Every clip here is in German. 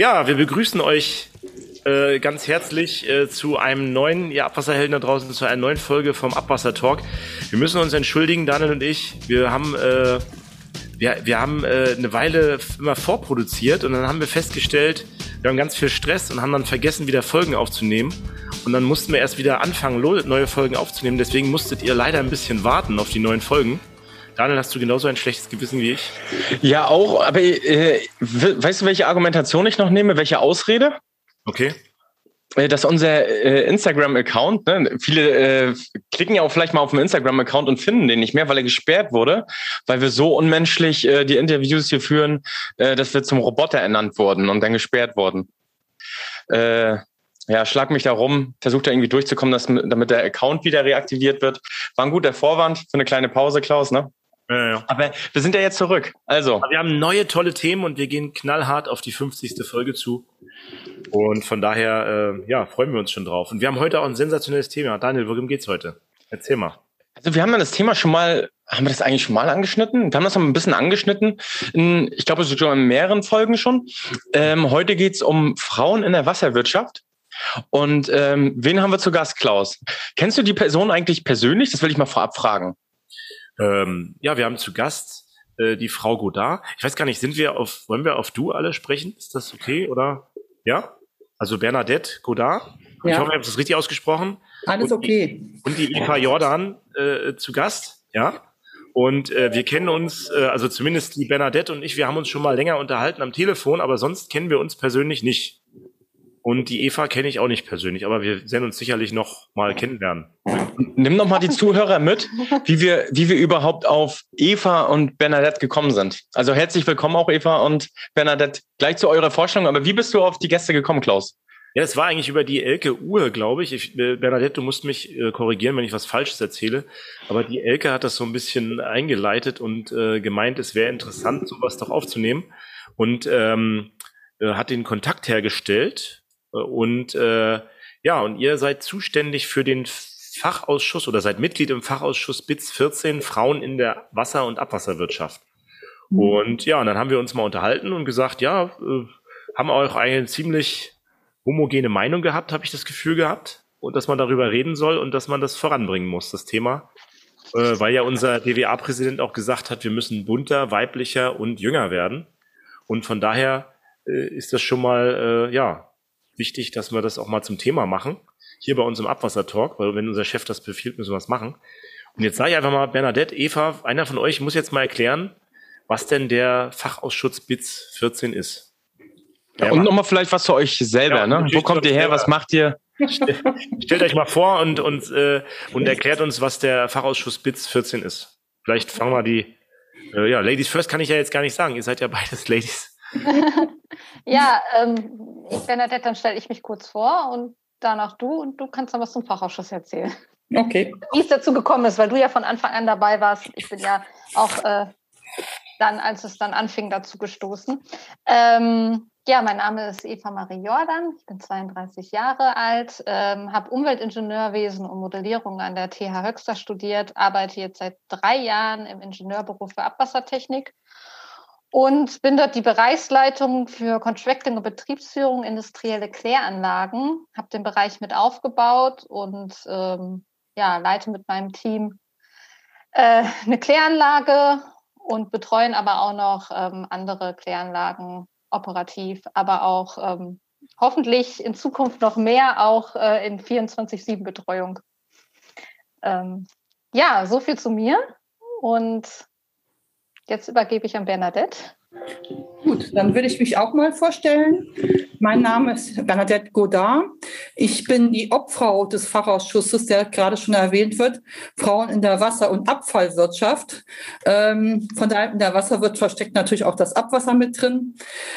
Ja, wir begrüßen euch äh, ganz herzlich äh, zu einem neuen, ihr Abwasserhelden da draußen, zu einer neuen Folge vom Abwasser Talk. Wir müssen uns entschuldigen, Daniel und ich. Wir haben, äh, wir, wir haben äh, eine Weile immer vorproduziert und dann haben wir festgestellt, wir haben ganz viel Stress und haben dann vergessen, wieder Folgen aufzunehmen. Und dann mussten wir erst wieder anfangen, neue Folgen aufzunehmen. Deswegen musstet ihr leider ein bisschen warten auf die neuen Folgen. Daniel, hast du genauso ein schlechtes Gewissen wie ich? Ja, auch. Aber äh, weißt du, welche Argumentation ich noch nehme? Welche Ausrede? Okay. Äh, dass unser äh, Instagram-Account, ne, viele äh, klicken ja auch vielleicht mal auf den Instagram-Account und finden den nicht mehr, weil er gesperrt wurde, weil wir so unmenschlich äh, die Interviews hier führen, äh, dass wir zum Roboter ernannt wurden und dann gesperrt wurden. Äh, ja, schlag mich da rum, versucht da irgendwie durchzukommen, dass, damit der Account wieder reaktiviert wird. War ein guter Vorwand für eine kleine Pause, Klaus, ne? Ja, ja. Aber wir sind ja jetzt zurück. Also. Wir haben neue tolle Themen und wir gehen knallhart auf die 50. Folge zu. Und von daher, äh, ja, freuen wir uns schon drauf. Und wir haben heute auch ein sensationelles Thema. Daniel, worum geht's heute? Erzähl mal. Also wir haben das Thema schon mal, haben wir das eigentlich schon mal angeschnitten? Wir haben das noch ein bisschen angeschnitten. In, ich glaube, sogar in mehreren Folgen schon. Ähm, heute geht's um Frauen in der Wasserwirtschaft. Und ähm, wen haben wir zu Gast, Klaus? Kennst du die Person eigentlich persönlich? Das will ich mal vorab fragen. Ähm, ja, wir haben zu Gast äh, die Frau Godard. Ich weiß gar nicht, sind wir auf, wollen wir auf du alle sprechen? Ist das okay oder? Ja? Also Bernadette Godard. Ja. Ich hoffe, ich habe das richtig ausgesprochen. Alles und okay. Die, und die Eva Jordan äh, zu Gast, ja. Und äh, wir kennen uns, äh, also zumindest die Bernadette und ich, wir haben uns schon mal länger unterhalten am Telefon, aber sonst kennen wir uns persönlich nicht. Und die Eva kenne ich auch nicht persönlich, aber wir werden uns sicherlich noch mal kennenlernen. Nimm noch mal die Zuhörer mit, wie wir, wie wir überhaupt auf Eva und Bernadette gekommen sind. Also herzlich willkommen auch Eva und Bernadette. Gleich zu eurer Vorstellung. Aber wie bist du auf die Gäste gekommen, Klaus? Ja, es war eigentlich über die Elke Uhr, glaube ich. ich. Äh, Bernadette, du musst mich äh, korrigieren, wenn ich was Falsches erzähle. Aber die Elke hat das so ein bisschen eingeleitet und äh, gemeint, es wäre interessant, sowas doch aufzunehmen. Und ähm, äh, hat den Kontakt hergestellt und äh, ja, und ihr seid zuständig für den Fachausschuss oder seid Mitglied im Fachausschuss BITS 14 Frauen in der Wasser- und Abwasserwirtschaft. Mhm. Und ja, und dann haben wir uns mal unterhalten und gesagt, ja, äh, haben auch eine ziemlich homogene Meinung gehabt, habe ich das Gefühl gehabt. Und dass man darüber reden soll und dass man das voranbringen muss, das Thema. Äh, weil ja unser DWA-Präsident auch gesagt hat, wir müssen bunter, weiblicher und jünger werden. Und von daher äh, ist das schon mal, äh, ja, wichtig, dass wir das auch mal zum Thema machen. Hier bei uns im Abwassertalk, weil wenn unser Chef das befiehlt, müssen wir es machen. Und jetzt sage ich einfach mal, Bernadette, Eva, einer von euch muss jetzt mal erklären, was denn der Fachausschuss BITS 14 ist. Ja, und nochmal vielleicht was zu euch selber, ja, ne? Wo kommt ihr her? Was macht ihr? Stellt euch mal vor und, und, äh, und erklärt uns, was der Fachausschuss BITS 14 ist. Vielleicht fangen wir die, äh, ja, Ladies First kann ich ja jetzt gar nicht sagen. Ihr seid ja beides Ladies. ja, ähm, Bernadette, dann stelle ich mich kurz vor und danach du und du kannst dann was zum Fachausschuss erzählen. Okay. Wie es dazu gekommen ist, weil du ja von Anfang an dabei warst. Ich bin ja auch äh, dann, als es dann anfing, dazu gestoßen. Ähm, ja, mein Name ist Eva Marie Jordan, ich bin 32 Jahre alt, ähm, habe Umweltingenieurwesen und Modellierung an der TH Höxter studiert, arbeite jetzt seit drei Jahren im Ingenieurbüro für Abwassertechnik und bin dort die Bereichsleitung für Contracting und Betriebsführung industrielle Kläranlagen, habe den Bereich mit aufgebaut und ähm, ja, leite mit meinem Team äh, eine Kläranlage und betreuen aber auch noch ähm, andere Kläranlagen operativ, aber auch ähm, hoffentlich in Zukunft noch mehr auch äh, in 24-7-Betreuung. Ähm, ja, so viel zu mir und Jetzt übergebe ich an Bernadette. Gut, dann würde ich mich auch mal vorstellen. Mein Name ist Bernadette Godard. Ich bin die Obfrau des Fachausschusses, der gerade schon erwähnt wird, Frauen in der Wasser- und Abfallwirtschaft. Ähm, von daher in der Wasserwirtschaft steckt natürlich auch das Abwasser mit drin.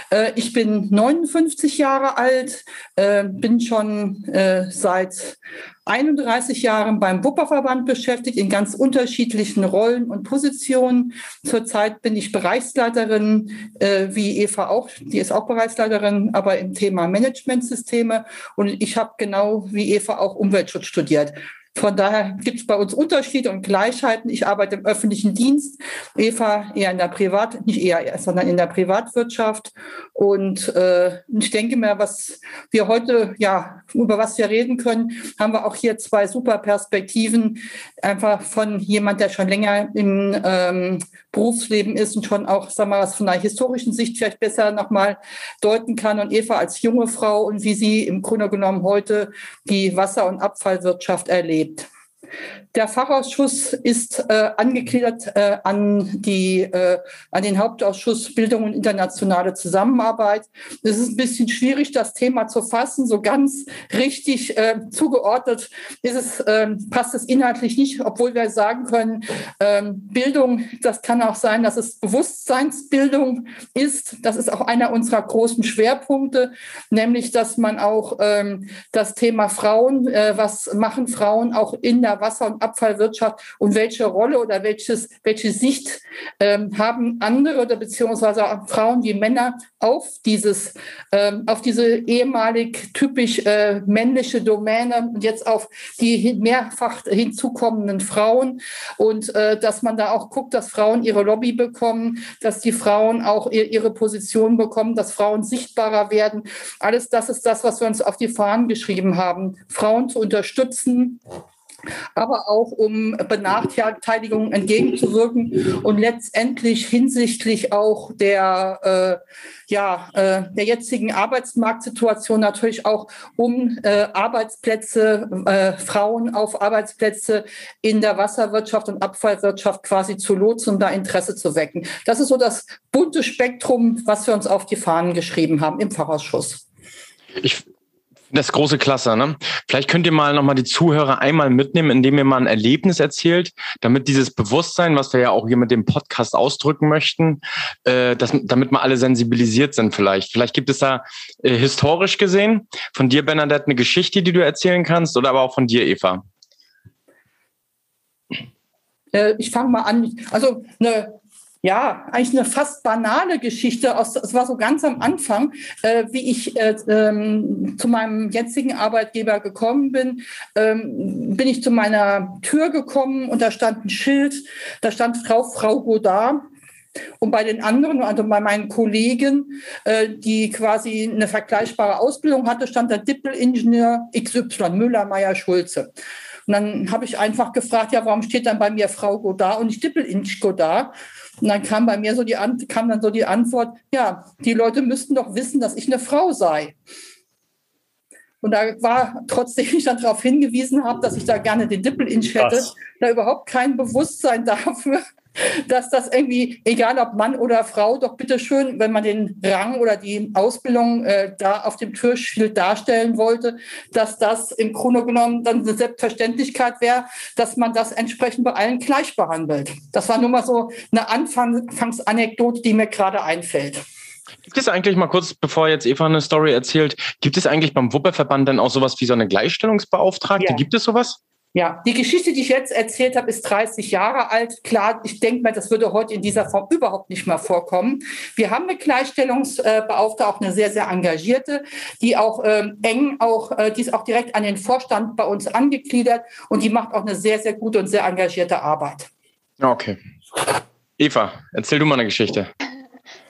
Äh, ich bin 59 Jahre alt, äh, bin schon äh, seit 31 Jahren beim Wupperverband beschäftigt, in ganz unterschiedlichen Rollen und Positionen. Zurzeit bin ich Bereichsleiterin, äh, wie Eva auch, die ist auch Bereichsleiterin, aber im Thema Managementsysteme. Und ich habe genau wie Eva auch Umweltschutz studiert. Von daher gibt es bei uns Unterschiede und Gleichheiten. Ich arbeite im öffentlichen Dienst, Eva eher in der Privat, nicht eher, sondern in der Privatwirtschaft. Und äh, ich denke mir, was wir heute, ja, über was wir reden können, haben wir auch hier zwei super Perspektiven, einfach von jemand, der schon länger im ähm, Berufsleben ist und schon auch, sagen wir mal, was von einer historischen Sicht vielleicht besser nochmal deuten kann. Und Eva als junge Frau und wie sie im Grunde genommen heute die Wasser- und Abfallwirtschaft erlebt. it Der Fachausschuss ist äh, angegliedert äh, an, die, äh, an den Hauptausschuss Bildung und internationale Zusammenarbeit. Es ist ein bisschen schwierig, das Thema zu fassen. So ganz richtig äh, zugeordnet ist es, äh, passt es inhaltlich nicht, obwohl wir sagen können, äh, Bildung, das kann auch sein, dass es Bewusstseinsbildung ist. Das ist auch einer unserer großen Schwerpunkte, nämlich, dass man auch ähm, das Thema Frauen, äh, was machen Frauen auch in der Wasser- und Abfallwirtschaft und welche Rolle oder welches, welche Sicht ähm, haben andere oder beziehungsweise Frauen wie Männer auf dieses, ähm, auf diese ehemalig typisch äh, männliche Domäne und jetzt auf die mehrfach hinzukommenden Frauen und äh, dass man da auch guckt, dass Frauen ihre Lobby bekommen, dass die Frauen auch ihr, ihre Position bekommen, dass Frauen sichtbarer werden. Alles das ist das, was wir uns auf die Fahnen geschrieben haben, Frauen zu unterstützen aber auch um Benachteiligungen entgegenzuwirken und letztendlich hinsichtlich auch der, äh, ja, äh, der jetzigen Arbeitsmarktsituation natürlich auch um äh, Arbeitsplätze, äh, Frauen auf Arbeitsplätze in der Wasserwirtschaft und Abfallwirtschaft quasi zu lotsen, um da Interesse zu wecken. Das ist so das bunte Spektrum, was wir uns auf die Fahnen geschrieben haben im Fachausschuss. Ich das große Klasse, ne? Vielleicht könnt ihr mal nochmal die Zuhörer einmal mitnehmen, indem ihr mal ein Erlebnis erzählt, damit dieses Bewusstsein, was wir ja auch hier mit dem Podcast ausdrücken möchten, äh, dass, damit mal alle sensibilisiert sind vielleicht. Vielleicht gibt es da äh, historisch gesehen von dir, Bernadette, eine Geschichte, die du erzählen kannst, oder aber auch von dir, Eva. Äh, ich fange mal an. Also eine ja, eigentlich eine fast banale Geschichte. Es war so ganz am Anfang, äh, wie ich äh, ähm, zu meinem jetzigen Arbeitgeber gekommen bin, ähm, bin ich zu meiner Tür gekommen und da stand ein Schild, da stand Frau, Frau Godard. Und bei den anderen, also bei meinen Kollegen, äh, die quasi eine vergleichbare Ausbildung hatte, stand der Dippelingenieur XY, Müller, Meyer, Schulze. Und dann habe ich einfach gefragt, ja, warum steht dann bei mir Frau Godard und nicht Dippelingenieur Godard? Und dann kam bei mir so die, kam dann so die Antwort, ja, die Leute müssten doch wissen, dass ich eine Frau sei. Und da war, trotzdem ich dann darauf hingewiesen habe, dass ich da gerne den Dippel-Inch hätte, da überhaupt kein Bewusstsein dafür, dass das irgendwie, egal ob Mann oder Frau, doch bitteschön, wenn man den Rang oder die Ausbildung äh, da auf dem Türschild darstellen wollte, dass das im Grunde genommen dann eine Selbstverständlichkeit wäre, dass man das entsprechend bei allen gleich behandelt. Das war nur mal so eine Anfangsanekdote, die mir gerade einfällt. Gibt es eigentlich mal kurz, bevor jetzt Eva eine Story erzählt, gibt es eigentlich beim Wupperverband dann auch sowas wie so eine Gleichstellungsbeauftragte? Ja. Gibt es sowas? Ja, die Geschichte, die ich jetzt erzählt habe, ist 30 Jahre alt. Klar, ich denke mal, das würde heute in dieser Form überhaupt nicht mehr vorkommen. Wir haben eine Gleichstellungsbeauftragte, auch eine sehr, sehr engagierte, die auch ähm, eng auch, äh, die ist auch direkt an den Vorstand bei uns angegliedert und die macht auch eine sehr, sehr gute und sehr engagierte Arbeit. Okay. Eva, erzähl du mal eine Geschichte.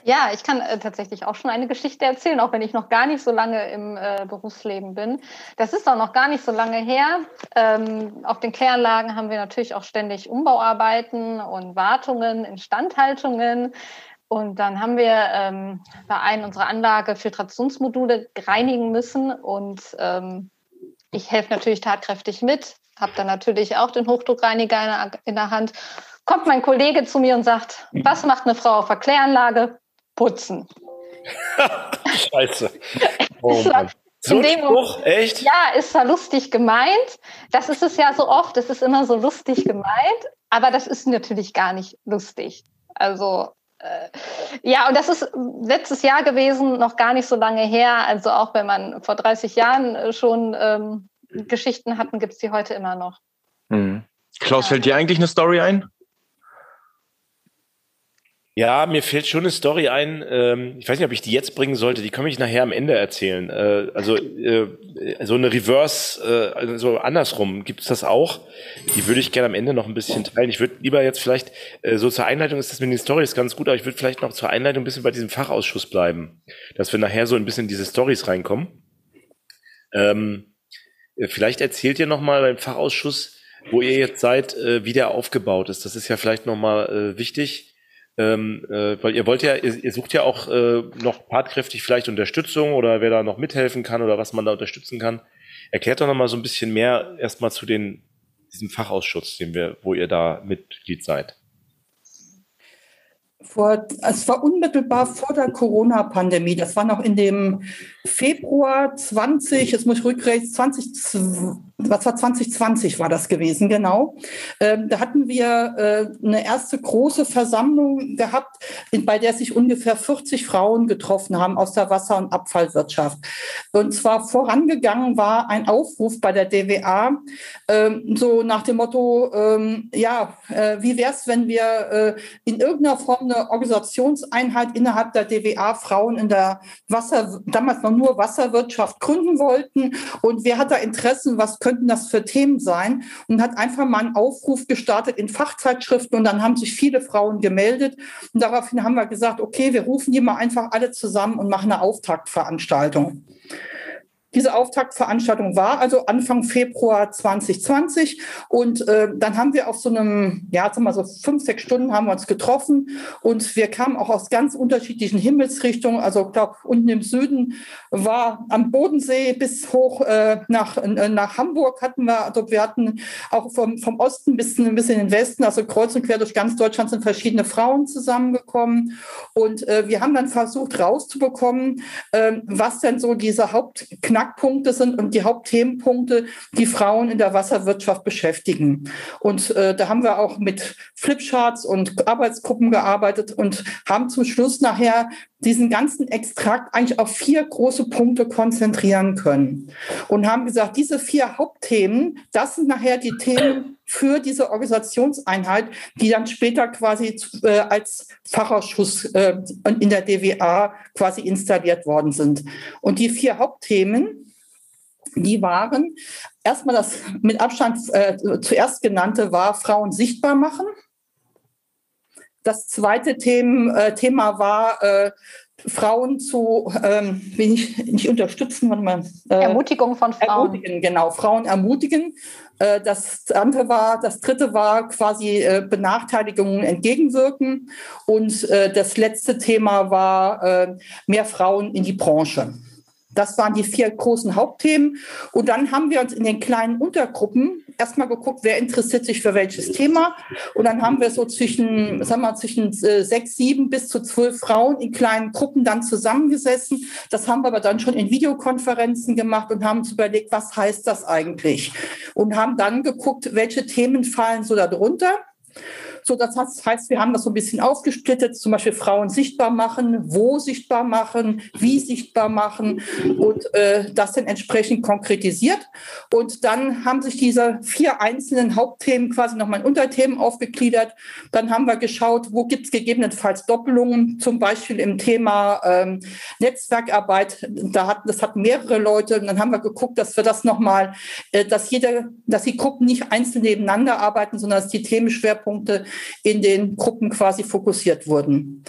Ja, ich kann äh, tatsächlich auch schon eine Geschichte erzählen, auch wenn ich noch gar nicht so lange im äh, Berufsleben bin. Das ist auch noch gar nicht so lange her. Ähm, auf den Kläranlagen haben wir natürlich auch ständig Umbauarbeiten und Wartungen, Instandhaltungen. Und dann haben wir ähm, bei einer unserer Anlage Filtrationsmodule reinigen müssen. Und ähm, ich helfe natürlich tatkräftig mit, habe dann natürlich auch den Hochdruckreiniger in der, in der Hand kommt mein Kollege zu mir und sagt, was macht eine Frau auf der Kläranlage? Putzen. Scheiße. Oh Mann. So ein Spruch, echt? Ja, ist zwar lustig gemeint. Das ist es ja so oft. Es ist immer so lustig gemeint. Aber das ist natürlich gar nicht lustig. Also, äh, ja, und das ist letztes Jahr gewesen, noch gar nicht so lange her. Also auch wenn man vor 30 Jahren äh, schon ähm, Geschichten hatten, gibt es die heute immer noch. Mhm. Klaus, ja. fällt dir eigentlich eine Story ein? Ja, mir fällt schon eine Story ein. Ähm, ich weiß nicht, ob ich die jetzt bringen sollte. Die kann ich nachher am Ende erzählen. Äh, also äh, so eine Reverse, äh, also andersrum gibt es das auch. Die würde ich gerne am Ende noch ein bisschen teilen. Ich würde lieber jetzt vielleicht äh, so zur Einleitung ist das mit den Stories ganz gut, aber ich würde vielleicht noch zur Einleitung ein bisschen bei diesem Fachausschuss bleiben, dass wir nachher so ein bisschen in diese Stories reinkommen. Ähm, vielleicht erzählt ihr noch mal beim Fachausschuss, wo ihr jetzt seid, äh, wie der aufgebaut ist. Das ist ja vielleicht noch mal äh, wichtig ähm, äh, weil ihr wollt ja, ihr, ihr sucht ja auch äh, noch tatkräftig vielleicht Unterstützung oder wer da noch mithelfen kann oder was man da unterstützen kann. Erklärt doch noch mal so ein bisschen mehr erstmal zu den diesem Fachausschuss, den wir, wo ihr da Mitglied seid. Vor, es war unmittelbar vor der Corona-Pandemie. Das war noch in dem Februar 20, jetzt muss ich rückrechnen, 20, was war 2020 war das gewesen, genau. Ähm, da hatten wir äh, eine erste große Versammlung gehabt, in, bei der sich ungefähr 40 Frauen getroffen haben aus der Wasser- und Abfallwirtschaft. Und zwar vorangegangen war ein Aufruf bei der DWA, ähm, so nach dem Motto, ähm, ja, äh, wie wäre es, wenn wir äh, in irgendeiner Form eine Organisationseinheit innerhalb der DWA Frauen in der Wasser, damals noch nur Wasserwirtschaft gründen wollten. Und wer hat da Interessen, was könnten das für Themen sein? Und hat einfach mal einen Aufruf gestartet in Fachzeitschriften. Und dann haben sich viele Frauen gemeldet. Und daraufhin haben wir gesagt, okay, wir rufen die mal einfach alle zusammen und machen eine Auftaktveranstaltung. Diese Auftaktveranstaltung war also Anfang Februar 2020 und äh, dann haben wir auf so einem, ja, sagen wir mal so fünf, sechs Stunden haben wir uns getroffen. Und wir kamen auch aus ganz unterschiedlichen Himmelsrichtungen. Also ich glaube, unten im Süden war am Bodensee bis hoch äh, nach, äh, nach Hamburg hatten wir, also wir hatten auch vom, vom Osten bis, bis in den Westen, also kreuz und quer durch ganz Deutschland sind verschiedene Frauen zusammengekommen. Und äh, wir haben dann versucht rauszubekommen, äh, was denn so diese Hauptknack Knackpunkte sind und die Hauptthemenpunkte, die Frauen in der Wasserwirtschaft beschäftigen. Und äh, da haben wir auch mit Flipcharts und Arbeitsgruppen gearbeitet und haben zum Schluss nachher diesen ganzen Extrakt eigentlich auf vier große Punkte konzentrieren können und haben gesagt, diese vier Hauptthemen, das sind nachher die Themen für diese Organisationseinheit, die dann später quasi äh, als Fachausschuss äh, in der DWA quasi installiert worden sind. Und die vier Hauptthemen, die waren erstmal das mit Abstand äh, zuerst genannte war Frauen sichtbar machen. Das zweite Thema, äh, Thema war äh, Frauen zu ähm, wenig, nicht unterstützen, warte mal. Äh, Ermutigung von Frauen. Ermutigen, genau, Frauen ermutigen. Äh, das andere war, das dritte war quasi äh, Benachteiligungen entgegenwirken. Und äh, das letzte Thema war mehr Frauen in die Branche. Das waren die vier großen Hauptthemen. Und dann haben wir uns in den kleinen Untergruppen erstmal geguckt, wer interessiert sich für welches Thema. Und dann haben wir so zwischen, sagen wir mal, zwischen äh, sechs, sieben bis zu zwölf Frauen in kleinen Gruppen dann zusammengesessen. Das haben wir aber dann schon in Videokonferenzen gemacht und haben uns überlegt, was heißt das eigentlich? Und haben dann geguckt, welche Themen fallen so darunter. So, das heißt, wir haben das so ein bisschen aufgesplittet, zum Beispiel Frauen sichtbar machen, wo sichtbar machen, wie sichtbar machen und äh, das dann entsprechend konkretisiert. Und dann haben sich diese vier einzelnen Hauptthemen quasi nochmal in Unterthemen aufgegliedert. Dann haben wir geschaut, wo gibt es gegebenenfalls Doppelungen, zum Beispiel im Thema ähm, Netzwerkarbeit. Da hat, das hat mehrere Leute. Und dann haben wir geguckt, dass wir das nochmal, äh, dass jeder, dass die Gruppen nicht einzeln nebeneinander arbeiten, sondern dass die Themenschwerpunkte in den Gruppen quasi fokussiert wurden.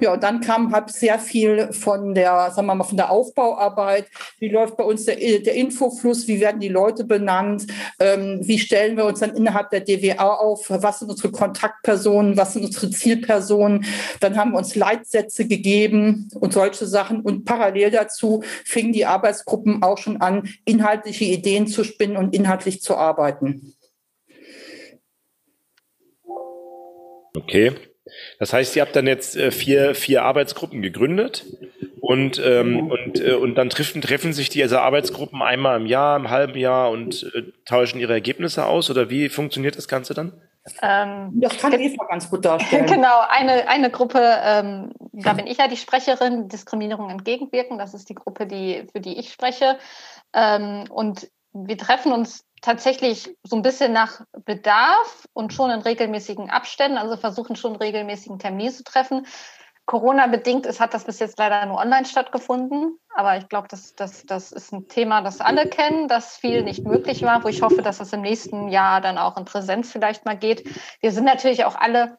Ja, und dann kam halt sehr viel von der, sagen wir mal, von der Aufbauarbeit. Wie läuft bei uns der, der Infofluss? Wie werden die Leute benannt? Ähm, wie stellen wir uns dann innerhalb der DWA auf? Was sind unsere Kontaktpersonen? Was sind unsere Zielpersonen? Dann haben wir uns Leitsätze gegeben und solche Sachen. Und parallel dazu fingen die Arbeitsgruppen auch schon an, inhaltliche Ideen zu spinnen und inhaltlich zu arbeiten. Okay. Das heißt, ihr habt dann jetzt äh, vier, vier Arbeitsgruppen gegründet und, ähm, und, äh, und dann treffen, treffen sich diese Arbeitsgruppen einmal im Jahr, im halben Jahr und äh, tauschen ihre Ergebnisse aus oder wie funktioniert das Ganze dann? Ähm, das kann Eva ganz gut darstellen. Genau, eine, eine Gruppe, ähm, da bin ich ja die Sprecherin, Diskriminierung entgegenwirken. Das ist die Gruppe, die, für die ich spreche. Ähm, und wir treffen uns tatsächlich so ein bisschen nach Bedarf und schon in regelmäßigen Abständen, also versuchen schon regelmäßigen Termin zu treffen. Corona-bedingt ist, hat das bis jetzt leider nur online stattgefunden. Aber ich glaube, das, das, das ist ein Thema, das alle kennen, dass viel nicht möglich war, wo ich hoffe, dass das im nächsten Jahr dann auch in Präsenz vielleicht mal geht. Wir sind natürlich auch alle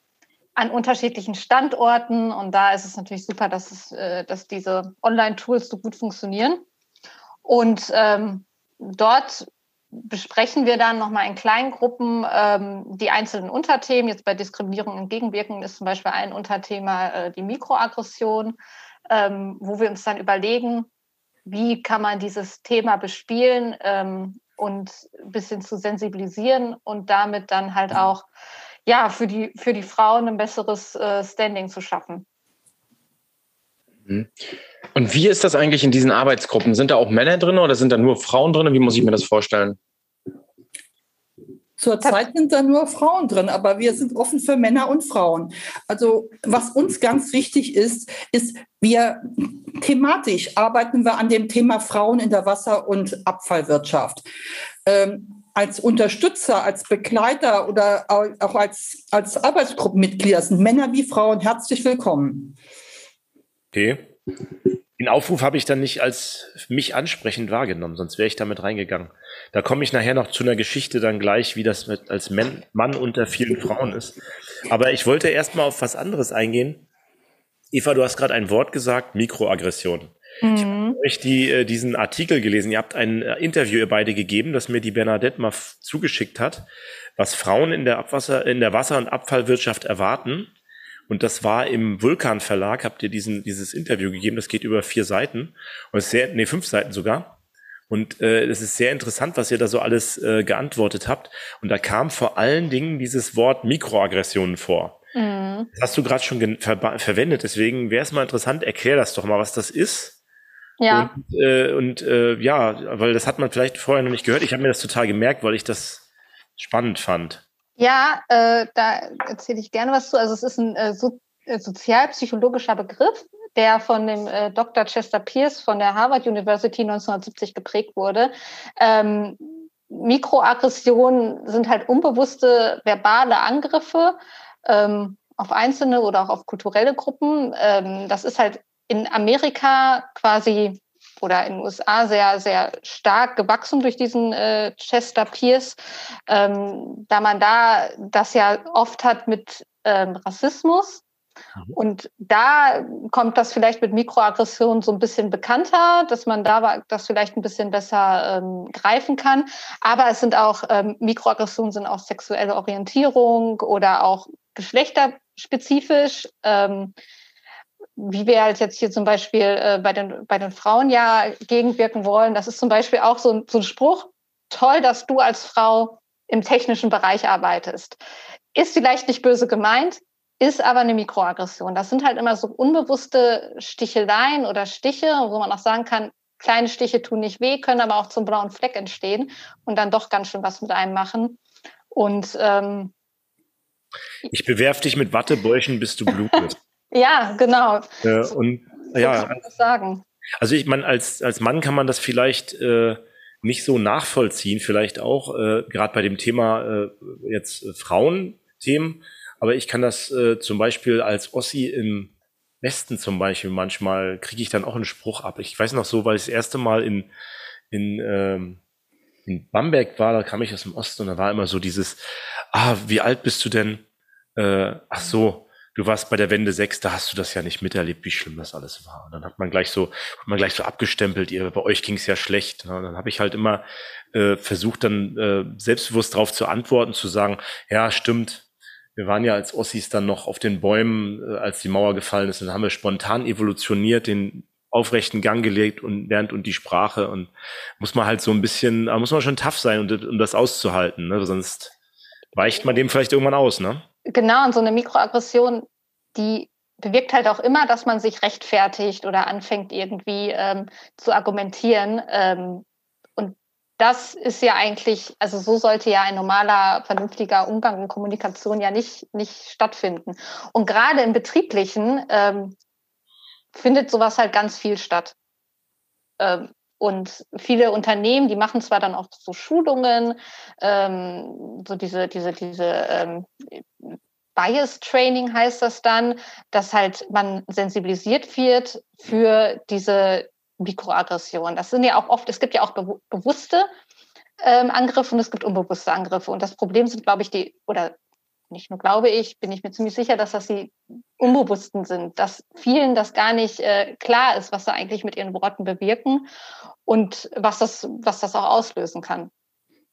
an unterschiedlichen Standorten und da ist es natürlich super, dass, es, äh, dass diese Online-Tools so gut funktionieren. Und ähm, dort besprechen wir dann nochmal in kleinen Gruppen ähm, die einzelnen Unterthemen. Jetzt bei Diskriminierung entgegenwirken ist zum Beispiel ein Unterthema äh, die Mikroaggression, ähm, wo wir uns dann überlegen, wie kann man dieses Thema bespielen ähm, und ein bisschen zu sensibilisieren und damit dann halt auch ja, für, die, für die Frauen ein besseres äh, Standing zu schaffen. Mhm. Und wie ist das eigentlich in diesen Arbeitsgruppen? Sind da auch Männer drin oder sind da nur Frauen drin? Wie muss ich mir das vorstellen? Zurzeit sind da nur Frauen drin, aber wir sind offen für Männer und Frauen. Also was uns ganz wichtig ist, ist, wir thematisch arbeiten wir an dem Thema Frauen in der Wasser- und Abfallwirtschaft. Ähm, als Unterstützer, als Begleiter oder auch als, als Arbeitsgruppenmitglieder sind Männer wie Frauen herzlich willkommen. Okay. Den Aufruf habe ich dann nicht als mich ansprechend wahrgenommen, sonst wäre ich damit reingegangen. Da komme ich nachher noch zu einer Geschichte dann gleich, wie das mit, als Mann unter vielen Frauen ist. Aber ich wollte erstmal auf was anderes eingehen. Eva, du hast gerade ein Wort gesagt, Mikroaggression. Mhm. Ich habe euch die, äh, diesen Artikel gelesen. Ihr habt ein äh, Interview ihr beide gegeben, das mir die Bernadette mal zugeschickt hat, was Frauen in der Abwasser, in der Wasser- und Abfallwirtschaft erwarten. Und das war im Vulkan Verlag, habt ihr diesen, dieses Interview gegeben, das geht über vier Seiten. Und ist sehr, nee, fünf Seiten sogar. Und äh, es ist sehr interessant, was ihr da so alles äh, geantwortet habt. Und da kam vor allen Dingen dieses Wort Mikroaggressionen vor. Mhm. Das hast du gerade schon ver verwendet, deswegen wäre es mal interessant, erklär das doch mal, was das ist. Ja. Und, äh, und äh, ja, weil das hat man vielleicht vorher noch nicht gehört. Ich habe mir das total gemerkt, weil ich das spannend fand. Ja, äh, da erzähle ich gerne was zu. Also es ist ein äh, so, äh, sozialpsychologischer Begriff, der von dem äh, Dr. Chester Pierce von der Harvard University 1970 geprägt wurde. Ähm, Mikroaggressionen sind halt unbewusste verbale Angriffe ähm, auf einzelne oder auch auf kulturelle Gruppen. Ähm, das ist halt in Amerika quasi oder in den USA sehr, sehr stark gewachsen durch diesen äh, Chester Pierce, ähm, da man da das ja oft hat mit ähm, Rassismus. Mhm. Und da kommt das vielleicht mit Mikroaggressionen so ein bisschen bekannter, dass man da das vielleicht ein bisschen besser ähm, greifen kann. Aber es sind auch, ähm, Mikroaggressionen sind auch sexuelle Orientierung oder auch geschlechterspezifisch. Wie wir halt jetzt hier zum Beispiel äh, bei, den, bei den Frauen ja gegenwirken wollen. Das ist zum Beispiel auch so, so ein Spruch, toll, dass du als Frau im technischen Bereich arbeitest. Ist vielleicht nicht böse gemeint, ist aber eine Mikroaggression. Das sind halt immer so unbewusste Sticheleien oder Stiche, wo man auch sagen kann, kleine Stiche tun nicht weh, können aber auch zum blauen Fleck entstehen und dann doch ganz schön was mit einem machen. Und ähm, ich bewerf dich mit Wattebäuchen, bis du blutest. Ja, genau. Äh, und so ja, kann man das sagen. Also ich meine, als, als Mann kann man das vielleicht äh, nicht so nachvollziehen, vielleicht auch, äh, gerade bei dem Thema äh, jetzt äh, Frauenthemen, aber ich kann das äh, zum Beispiel als Ossi im Westen zum Beispiel manchmal kriege ich dann auch einen Spruch ab. Ich weiß noch so, weil ich das erste Mal in, in, ähm, in Bamberg war, da kam ich aus dem Osten und da war immer so dieses, ah, wie alt bist du denn? Äh, ach so, du warst bei der Wende 6, da hast du das ja nicht miterlebt, wie schlimm das alles war. Und dann hat man gleich so, hat man gleich so abgestempelt, ihr, bei euch ging es ja schlecht. Ne? Dann habe ich halt immer äh, versucht, dann äh, selbstbewusst darauf zu antworten, zu sagen, ja, stimmt, wir waren ja als Ossis dann noch auf den Bäumen, äh, als die Mauer gefallen ist, und dann haben wir spontan evolutioniert, den aufrechten Gang gelegt und lernt und die Sprache und muss man halt so ein bisschen, muss man schon tough sein, um, um das auszuhalten, ne? sonst weicht man dem vielleicht irgendwann aus, ne? Genau, und so eine Mikroaggression, die bewirkt halt auch immer, dass man sich rechtfertigt oder anfängt irgendwie ähm, zu argumentieren. Ähm, und das ist ja eigentlich, also so sollte ja ein normaler, vernünftiger Umgang und Kommunikation ja nicht, nicht stattfinden. Und gerade im Betrieblichen ähm, findet sowas halt ganz viel statt. Ähm, und viele Unternehmen, die machen zwar dann auch so Schulungen, ähm, so diese, diese, diese ähm, Bias Training heißt das dann, dass halt man sensibilisiert wird für diese Mikroaggression. Das sind ja auch oft, es gibt ja auch bewusste ähm, Angriffe und es gibt unbewusste Angriffe. Und das Problem sind, glaube ich, die, oder nicht nur glaube ich, bin ich mir ziemlich sicher, dass das die Unbewussten sind, dass vielen das gar nicht äh, klar ist, was sie eigentlich mit ihren Worten bewirken und was das, was das auch auslösen kann.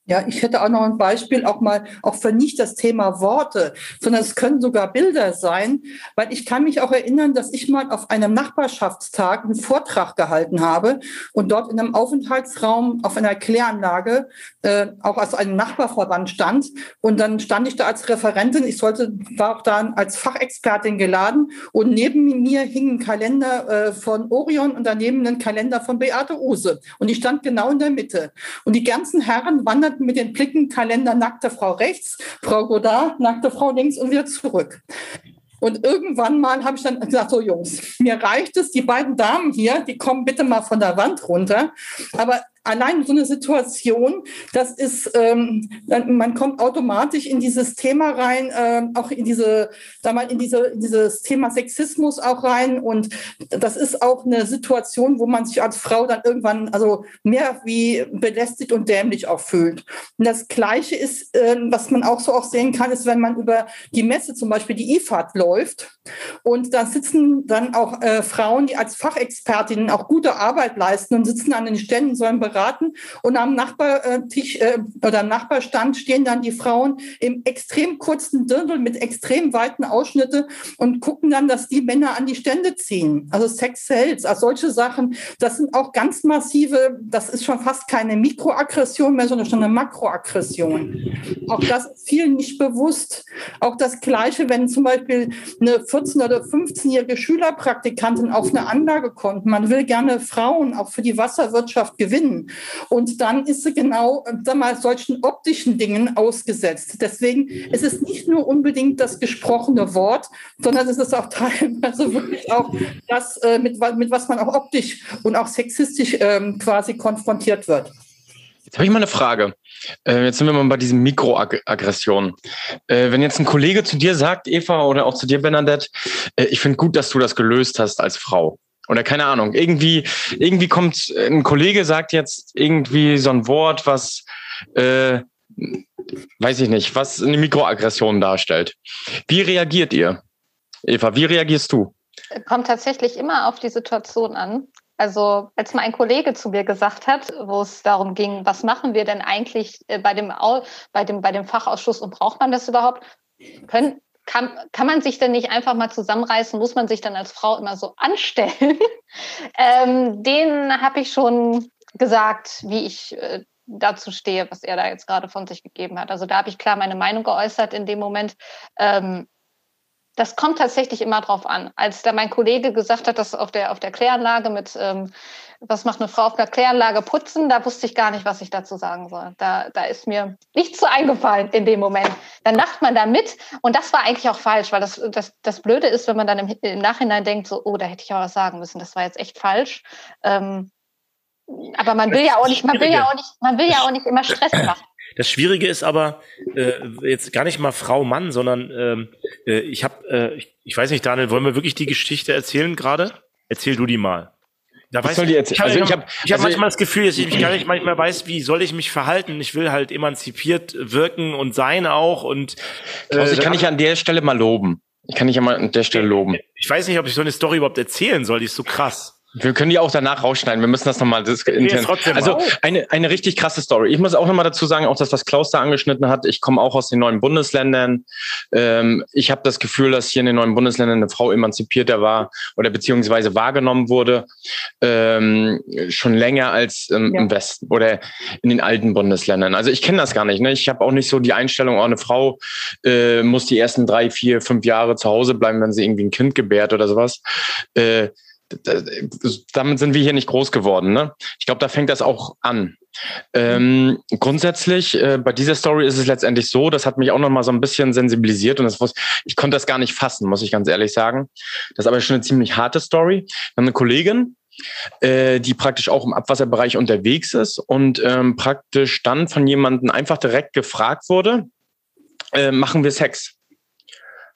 Ja, ich hätte auch noch ein Beispiel, auch mal, auch für nicht das Thema Worte, sondern es können sogar Bilder sein, weil ich kann mich auch erinnern, dass ich mal auf einem Nachbarschaftstag einen Vortrag gehalten habe und dort in einem Aufenthaltsraum auf einer Kläranlage äh, auch aus einem Nachbarverband stand. Und dann stand ich da als Referentin, ich sollte, war auch da als Fachexpertin geladen. Und neben mir hing ein Kalender äh, von Orion und daneben ein Kalender von Beate Use und ich stand genau in der Mitte. Und die ganzen Herren wanderten mit den Blicken Kalender nackte Frau rechts, Frau Godard, nackte Frau links und wieder zurück. Und irgendwann mal habe ich dann gesagt, so Jungs, mir reicht es, die beiden Damen hier, die kommen bitte mal von der Wand runter. Aber allein so eine Situation, das ist, ähm, man kommt automatisch in dieses Thema rein, äh, auch in diese, da mal in diese, in dieses Thema Sexismus auch rein. Und das ist auch eine Situation, wo man sich als Frau dann irgendwann also mehr wie belästigt und dämlich auch fühlt. Und das Gleiche ist, äh, was man auch so auch sehen kann, ist, wenn man über die Messe zum Beispiel die IFAD läuft und da sitzen dann auch äh, Frauen, die als Fachexpertinnen auch gute Arbeit leisten und sitzen an den Ständen, sollen beraten. Und am Nachbartisch äh, oder am Nachbarstand stehen dann die Frauen im extrem kurzen Dirndl mit extrem weiten Ausschnitte und gucken dann, dass die Männer an die Stände ziehen. Also Sex Sales, also solche Sachen, das sind auch ganz massive, das ist schon fast keine Mikroaggression mehr, sondern schon eine Makroaggression. Auch das ist vielen nicht bewusst. Auch das Gleiche, wenn zum Beispiel eine 14- oder 15-jährige Schülerpraktikantin auf eine Anlage kommt. Man will gerne Frauen auch für die Wasserwirtschaft gewinnen. Und dann ist sie genau sag mal, solchen optischen Dingen ausgesetzt. Deswegen ist es nicht nur unbedingt das gesprochene Wort, sondern es ist auch teilweise wirklich auch das, äh, mit, mit was man auch optisch und auch sexistisch ähm, quasi konfrontiert wird. Jetzt habe ich mal eine Frage. Äh, jetzt sind wir mal bei diesen Mikroaggressionen. Äh, wenn jetzt ein Kollege zu dir sagt, Eva, oder auch zu dir, Bernadette, äh, ich finde gut, dass du das gelöst hast als Frau. Oder keine Ahnung, irgendwie, irgendwie kommt ein Kollege, sagt jetzt irgendwie so ein Wort, was, äh, weiß ich nicht, was eine Mikroaggression darstellt. Wie reagiert ihr? Eva, wie reagierst du? Kommt tatsächlich immer auf die Situation an. Also als mal ein Kollege zu mir gesagt hat, wo es darum ging, was machen wir denn eigentlich äh, bei dem, bei dem, bei dem Fachausschuss und braucht man das überhaupt? Können, kann, kann man sich denn nicht einfach mal zusammenreißen? Muss man sich dann als Frau immer so anstellen? ähm, den habe ich schon gesagt, wie ich äh, dazu stehe, was er da jetzt gerade von sich gegeben hat. Also da habe ich klar meine Meinung geäußert in dem Moment. Ähm, das kommt tatsächlich immer drauf an. Als da mein Kollege gesagt hat, dass auf der, auf der Kläranlage mit, ähm, was macht eine Frau auf der Kläranlage putzen, da wusste ich gar nicht, was ich dazu sagen soll. Da, da ist mir nichts so eingefallen in dem Moment. Dann lacht man da mit und das war eigentlich auch falsch, weil das, das, das Blöde ist, wenn man dann im, im Nachhinein denkt, so, oh, da hätte ich auch was sagen müssen, das war jetzt echt falsch. Ähm, aber man will ja auch nicht, man will ja auch nicht, man will ja auch nicht immer Stress machen. Das Schwierige ist aber äh, jetzt gar nicht mal Frau Mann, sondern ähm, äh, ich habe, äh, ich, ich weiß nicht, Daniel, wollen wir wirklich die Geschichte erzählen gerade? Erzähl du die mal. Da weiß, soll die? Also ich habe ich hab also manchmal das Gefühl, dass ich gar nicht manchmal weiß, wie soll ich mich verhalten. Ich will halt emanzipiert wirken und sein auch und äh, also ich kann dich an der Stelle mal loben. Ich kann dich ja mal an der Stelle loben. Ich weiß nicht, ob ich so eine Story überhaupt erzählen soll. Die ist so krass. Wir können die auch danach rausschneiden. Wir müssen das nochmal intern. Also eine, eine richtig krasse Story. Ich muss auch nochmal dazu sagen, auch das, was Klaus da angeschnitten hat. Ich komme auch aus den neuen Bundesländern. Ähm, ich habe das Gefühl, dass hier in den neuen Bundesländern eine Frau emanzipierter war oder beziehungsweise wahrgenommen wurde, ähm, schon länger als ähm, ja. im Westen oder in den alten Bundesländern. Also ich kenne das gar nicht. Ne? Ich habe auch nicht so die Einstellung, oh, eine Frau äh, muss die ersten drei, vier, fünf Jahre zu Hause bleiben, wenn sie irgendwie ein Kind gebärt oder sowas. Äh, damit sind wir hier nicht groß geworden. Ne? Ich glaube, da fängt das auch an. Ähm, grundsätzlich, äh, bei dieser Story ist es letztendlich so, das hat mich auch nochmal so ein bisschen sensibilisiert und das, ich konnte das gar nicht fassen, muss ich ganz ehrlich sagen. Das ist aber schon eine ziemlich harte Story. Wir haben eine Kollegin, äh, die praktisch auch im Abwasserbereich unterwegs ist und ähm, praktisch dann von jemandem einfach direkt gefragt wurde, äh, machen wir Sex?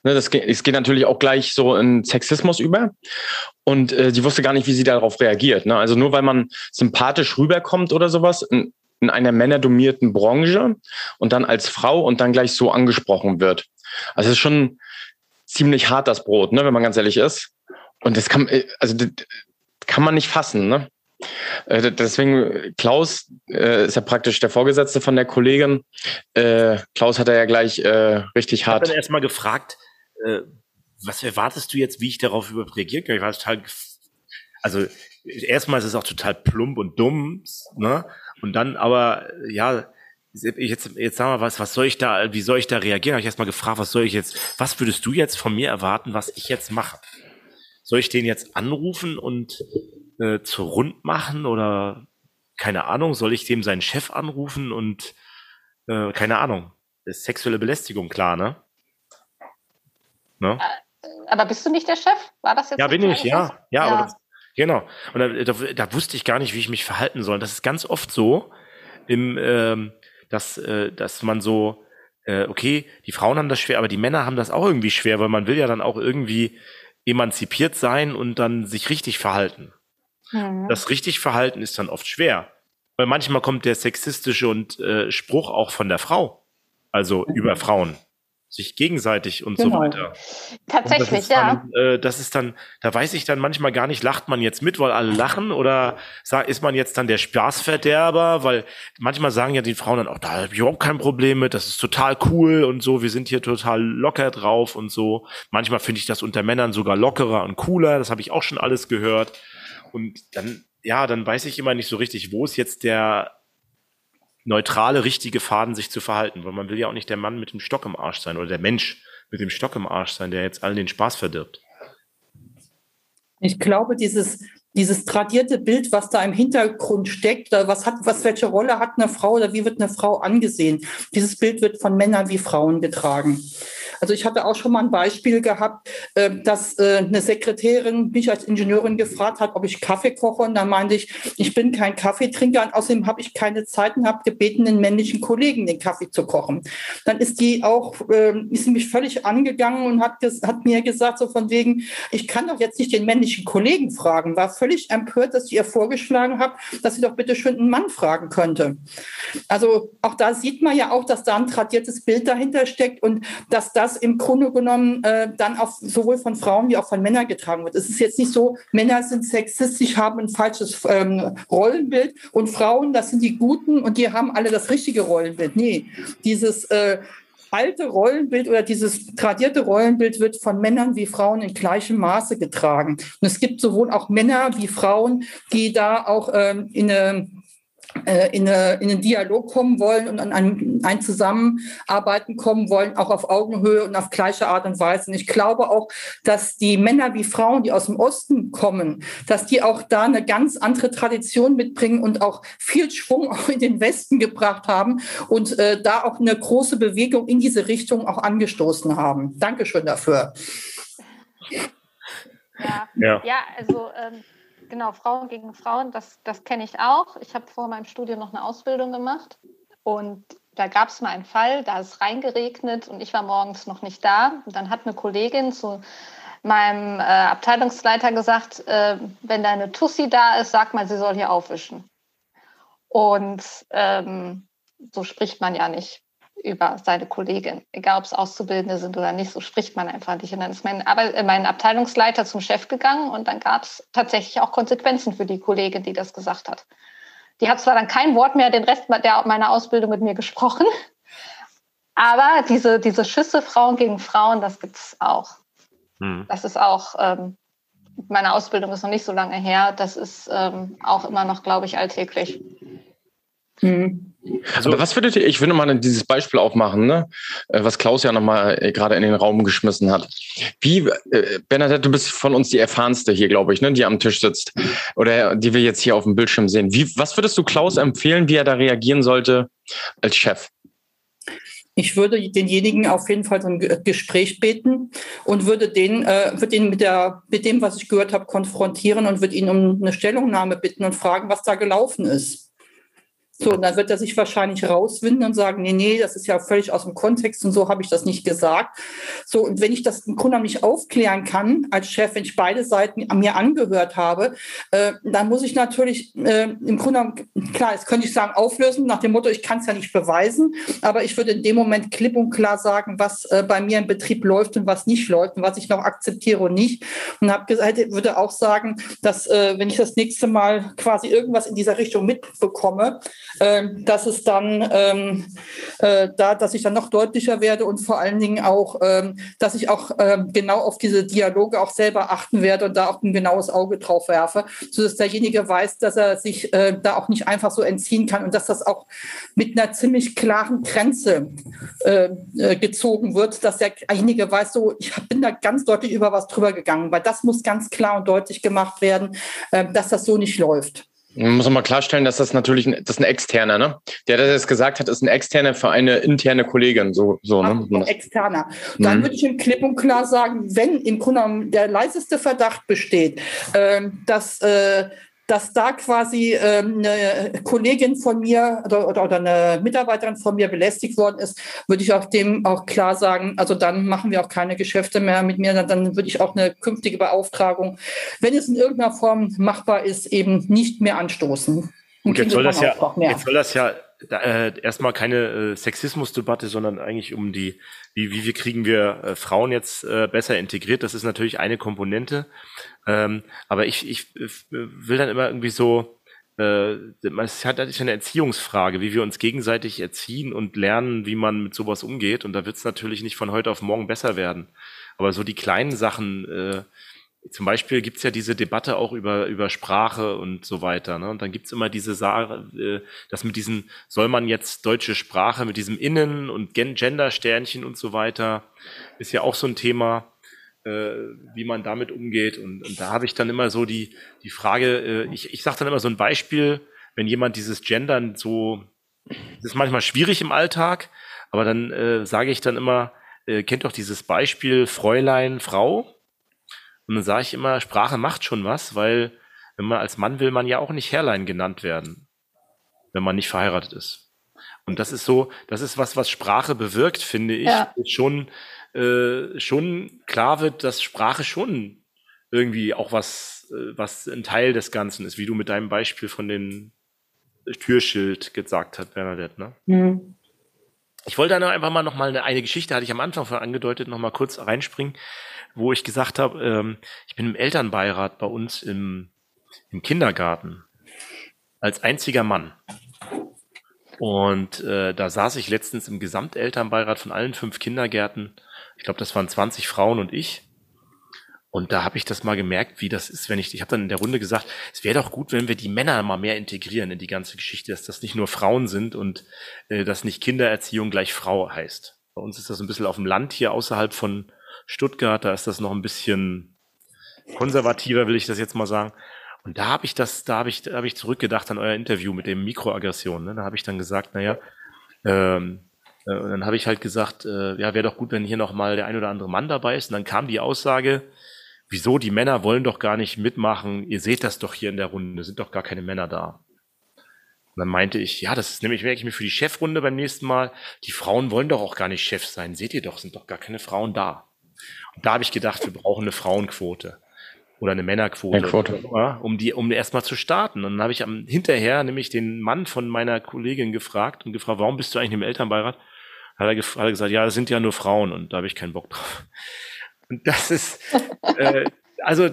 Ne, das geht, es geht natürlich auch gleich so in Sexismus über. Und äh, sie wusste gar nicht, wie sie darauf reagiert. Ne? Also nur weil man sympathisch rüberkommt oder sowas in, in einer männerdomierten Branche und dann als Frau und dann gleich so angesprochen wird. Also es ist schon ziemlich hart, das Brot, ne, wenn man ganz ehrlich ist. Und das kann, äh, also das kann man nicht fassen, ne? Äh, deswegen, Klaus äh, ist ja praktisch der Vorgesetzte von der Kollegin. Äh, Klaus hat er ja gleich äh, richtig hart. Ich habe dann erstmal gefragt, äh, was erwartest du jetzt, wie ich darauf überhaupt reagieren kann? Ich war total, also erstmal ist es auch total plump und dumm, ne? Und dann aber, ja, jetzt, jetzt sag mal was, was soll ich da, wie soll ich da reagieren? Habe ich erstmal gefragt, was soll ich jetzt, was würdest du jetzt von mir erwarten, was ich jetzt mache? Soll ich den jetzt anrufen und äh, zur Rund machen oder keine Ahnung, soll ich dem seinen Chef anrufen und äh, keine Ahnung. Ist sexuelle Belästigung, klar, ne? Ne? Äh, aber bist du nicht der Chef? War das jetzt? Ja, bin ich, ja. ja. Ja, aber das, genau. Und da, da, da, wusste ich gar nicht, wie ich mich verhalten soll. Das ist ganz oft so, im, ähm, dass, äh, dass man so, äh, okay, die Frauen haben das schwer, aber die Männer haben das auch irgendwie schwer, weil man will ja dann auch irgendwie emanzipiert sein und dann sich richtig verhalten. Mhm. Das richtig Verhalten ist dann oft schwer. Weil manchmal kommt der sexistische und äh, Spruch auch von der Frau. Also mhm. über Frauen sich gegenseitig und genau. so weiter. Tatsächlich, ja. Dann, äh, das ist dann, da weiß ich dann manchmal gar nicht, lacht man jetzt mit, weil alle lachen oder ist man jetzt dann der Spaßverderber, weil manchmal sagen ja die Frauen dann auch, da habe ich überhaupt kein Problem mit, das ist total cool und so, wir sind hier total locker drauf und so. Manchmal finde ich das unter Männern sogar lockerer und cooler, das habe ich auch schon alles gehört. Und dann, ja, dann weiß ich immer nicht so richtig, wo ist jetzt der neutrale, richtige Faden, sich zu verhalten. Weil man will ja auch nicht der Mann mit dem Stock im Arsch sein oder der Mensch mit dem Stock im Arsch sein, der jetzt allen den Spaß verdirbt. Ich glaube, dieses, dieses tradierte Bild, was da im Hintergrund steckt, was hat, was, welche Rolle hat eine Frau oder wie wird eine Frau angesehen? Dieses Bild wird von Männern wie Frauen getragen. Also ich hatte auch schon mal ein Beispiel gehabt, äh, dass äh, eine Sekretärin mich als Ingenieurin gefragt hat, ob ich Kaffee koche. Und da meinte ich, ich bin kein Kaffeetrinker und außerdem habe ich keine Zeit und habe gebeten, den männlichen Kollegen den Kaffee zu kochen. Dann ist die auch, ähm, ist mich völlig angegangen und hat, hat mir gesagt, so von wegen, ich kann doch jetzt nicht den männlichen Kollegen fragen. War völlig empört, dass ich ihr vorgeschlagen habe, dass sie doch bitte schön einen Mann fragen könnte. Also auch da sieht man ja auch, dass da ein tradiertes Bild dahinter steckt und dass das im Grunde genommen äh, dann auch sowohl von Frauen wie auch von Männern getragen wird. Es ist jetzt nicht so, Männer sind sexistisch, haben ein falsches ähm, Rollenbild und Frauen, das sind die Guten und die haben alle das richtige Rollenbild. Nee, dieses äh, alte Rollenbild oder dieses tradierte Rollenbild wird von Männern wie Frauen in gleichem Maße getragen. Und es gibt sowohl auch Männer wie Frauen, die da auch ähm, in eine äh, in, eine, in einen Dialog kommen wollen und an ein, ein Zusammenarbeiten kommen wollen, auch auf Augenhöhe und auf gleiche Art und Weise. Und ich glaube auch, dass die Männer wie Frauen, die aus dem Osten kommen, dass die auch da eine ganz andere Tradition mitbringen und auch viel Schwung auch in den Westen gebracht haben und äh, da auch eine große Bewegung in diese Richtung auch angestoßen haben. Dankeschön dafür. Ja, ja. ja also ähm genau, Frauen gegen Frauen, das, das kenne ich auch. Ich habe vor meinem Studium noch eine Ausbildung gemacht und da gab es mal einen Fall, da ist reingeregnet und ich war morgens noch nicht da. Und dann hat eine Kollegin zu meinem äh, Abteilungsleiter gesagt, äh, wenn deine Tussi da ist, sag mal, sie soll hier aufwischen. Und ähm, so spricht man ja nicht über seine Kollegin, egal ob es Auszubildende sind oder nicht, so spricht man einfach nicht. Und dann ist mein, aber äh, mein Abteilungsleiter zum Chef gegangen und dann gab es tatsächlich auch Konsequenzen für die Kollegin, die das gesagt hat. Die hat zwar dann kein Wort mehr den Rest der, meiner Ausbildung mit mir gesprochen, aber diese, diese Schüsse Frauen gegen Frauen, das gibt es auch. Mhm. Das ist auch, ähm, meine Ausbildung ist noch nicht so lange her, das ist ähm, auch immer noch, glaube ich, alltäglich. Mhm. Also, Aber was würdet ihr, ich würde mal dieses Beispiel aufmachen, ne? Äh, was Klaus ja nochmal äh, gerade in den Raum geschmissen hat. Wie, äh, Bernadette, du bist von uns die erfahrenste hier, glaube ich, ne? die am Tisch sitzt oder die wir jetzt hier auf dem Bildschirm sehen. Wie, was würdest du Klaus empfehlen, wie er da reagieren sollte als Chef? Ich würde denjenigen auf jeden Fall so ein Gespräch beten und würde den, äh, würde ihn mit, der, mit dem, was ich gehört habe, konfrontieren und würde ihn um eine Stellungnahme bitten und fragen, was da gelaufen ist. So, und dann wird er sich wahrscheinlich rauswinden und sagen, nee, nee, das ist ja völlig aus dem Kontext und so habe ich das nicht gesagt. So, und wenn ich das im Grunde nicht aufklären kann als Chef, wenn ich beide Seiten an mir angehört habe, äh, dann muss ich natürlich äh, im Grunde, klar, jetzt könnte ich sagen, auflösen nach dem Motto, ich kann es ja nicht beweisen, aber ich würde in dem Moment klipp und klar sagen, was äh, bei mir im Betrieb läuft und was nicht läuft und was ich noch akzeptiere und nicht. Und hab gesagt, würde auch sagen, dass äh, wenn ich das nächste Mal quasi irgendwas in dieser Richtung mitbekomme, dass es dann ähm, äh, da, dass ich dann noch deutlicher werde und vor allen Dingen auch, ähm, dass ich auch ähm, genau auf diese Dialoge auch selber achten werde und da auch ein genaues Auge drauf werfe, sodass derjenige weiß, dass er sich äh, da auch nicht einfach so entziehen kann und dass das auch mit einer ziemlich klaren Grenze äh, äh gezogen wird, dass derjenige weiß, so ich bin da ganz deutlich über was drüber gegangen, weil das muss ganz klar und deutlich gemacht werden, äh, dass das so nicht läuft. Man muss mal klarstellen, dass das natürlich ein, das ist ein externer, ne? Der, der das gesagt hat, ist ein externer für eine interne Kollegin, so, so, ne? Ein externer. Dann mhm. würde ich ihm klipp und klar sagen, wenn im Grunde der leiseste Verdacht besteht, äh, dass äh, dass da quasi ähm, eine Kollegin von mir oder, oder, oder, eine Mitarbeiterin von mir belästigt worden ist, würde ich auch dem auch klar sagen, also dann machen wir auch keine Geschäfte mehr mit mir, dann würde ich auch eine künftige Beauftragung, wenn es in irgendeiner Form machbar ist, eben nicht mehr anstoßen. Und jetzt soll, das ja, jetzt soll das ja äh, erstmal keine äh, Sexismusdebatte, sondern eigentlich um die, wie, wie, wie kriegen wir äh, Frauen jetzt äh, besser integriert. Das ist natürlich eine Komponente. Ähm, aber ich, ich äh, will dann immer irgendwie so, äh, es hat ist eine Erziehungsfrage, wie wir uns gegenseitig erziehen und lernen, wie man mit sowas umgeht. Und da wird es natürlich nicht von heute auf morgen besser werden. Aber so die kleinen Sachen, äh, zum Beispiel gibt's ja diese Debatte auch über, über Sprache und so weiter. Ne? Und dann gibt's immer diese Sache, äh, dass mit diesen, soll man jetzt deutsche Sprache mit diesem Innen- und Gender-Sternchen und so weiter, ist ja auch so ein Thema, wie man damit umgeht. Und, und da habe ich dann immer so die, die Frage, äh, ich, ich sage dann immer so ein Beispiel, wenn jemand dieses Gendern so, das ist manchmal schwierig im Alltag, aber dann äh, sage ich dann immer, äh, kennt doch dieses Beispiel Fräulein, Frau? Und dann sage ich immer, Sprache macht schon was, weil wenn man als Mann will man ja auch nicht Herrlein genannt werden, wenn man nicht verheiratet ist. Und das ist so, das ist was, was Sprache bewirkt, finde ich. Ja. Schon, äh, schon klar wird, dass Sprache schon irgendwie auch was, äh, was ein Teil des Ganzen ist, wie du mit deinem Beispiel von dem Türschild gesagt hast, Bernadette. Ne? Mhm. Ich wollte da einfach mal noch mal eine, eine Geschichte, hatte ich am Anfang schon angedeutet, noch mal kurz reinspringen wo ich gesagt habe, ähm, ich bin im Elternbeirat bei uns im, im Kindergarten als einziger Mann. Und äh, da saß ich letztens im Gesamtelternbeirat von allen fünf Kindergärten. Ich glaube, das waren 20 Frauen und ich. Und da habe ich das mal gemerkt, wie das ist, wenn ich, ich habe dann in der Runde gesagt, es wäre doch gut, wenn wir die Männer mal mehr integrieren in die ganze Geschichte, dass das nicht nur Frauen sind und äh, dass nicht Kindererziehung gleich Frau heißt. Bei uns ist das ein bisschen auf dem Land hier außerhalb von Stuttgart, da ist das noch ein bisschen konservativer, will ich das jetzt mal sagen. Und da habe ich das, da habe ich, da habe ich zurückgedacht an euer Interview mit dem Mikroaggression. Ne? Da habe ich dann gesagt, naja, ähm, äh, und dann habe ich halt gesagt, äh, ja, wäre doch gut, wenn hier noch mal der ein oder andere Mann dabei ist. Und dann kam die Aussage, wieso die Männer wollen doch gar nicht mitmachen? Ihr seht das doch hier in der Runde, sind doch gar keine Männer da. Und dann meinte ich, ja, das ist nämlich merke ich mir für die Chefrunde beim nächsten Mal. Die Frauen wollen doch auch gar nicht Chef sein. Seht ihr doch, sind doch gar keine Frauen da. Und da habe ich gedacht, wir brauchen eine Frauenquote oder eine Männerquote, eine Quote. um die, um erstmal zu starten. Und dann habe ich am hinterher nämlich den Mann von meiner Kollegin gefragt und gefragt, warum bist du eigentlich im Elternbeirat? Hat er, hat er gesagt, ja, das sind ja nur Frauen und da habe ich keinen Bock drauf. Und das ist, äh, also,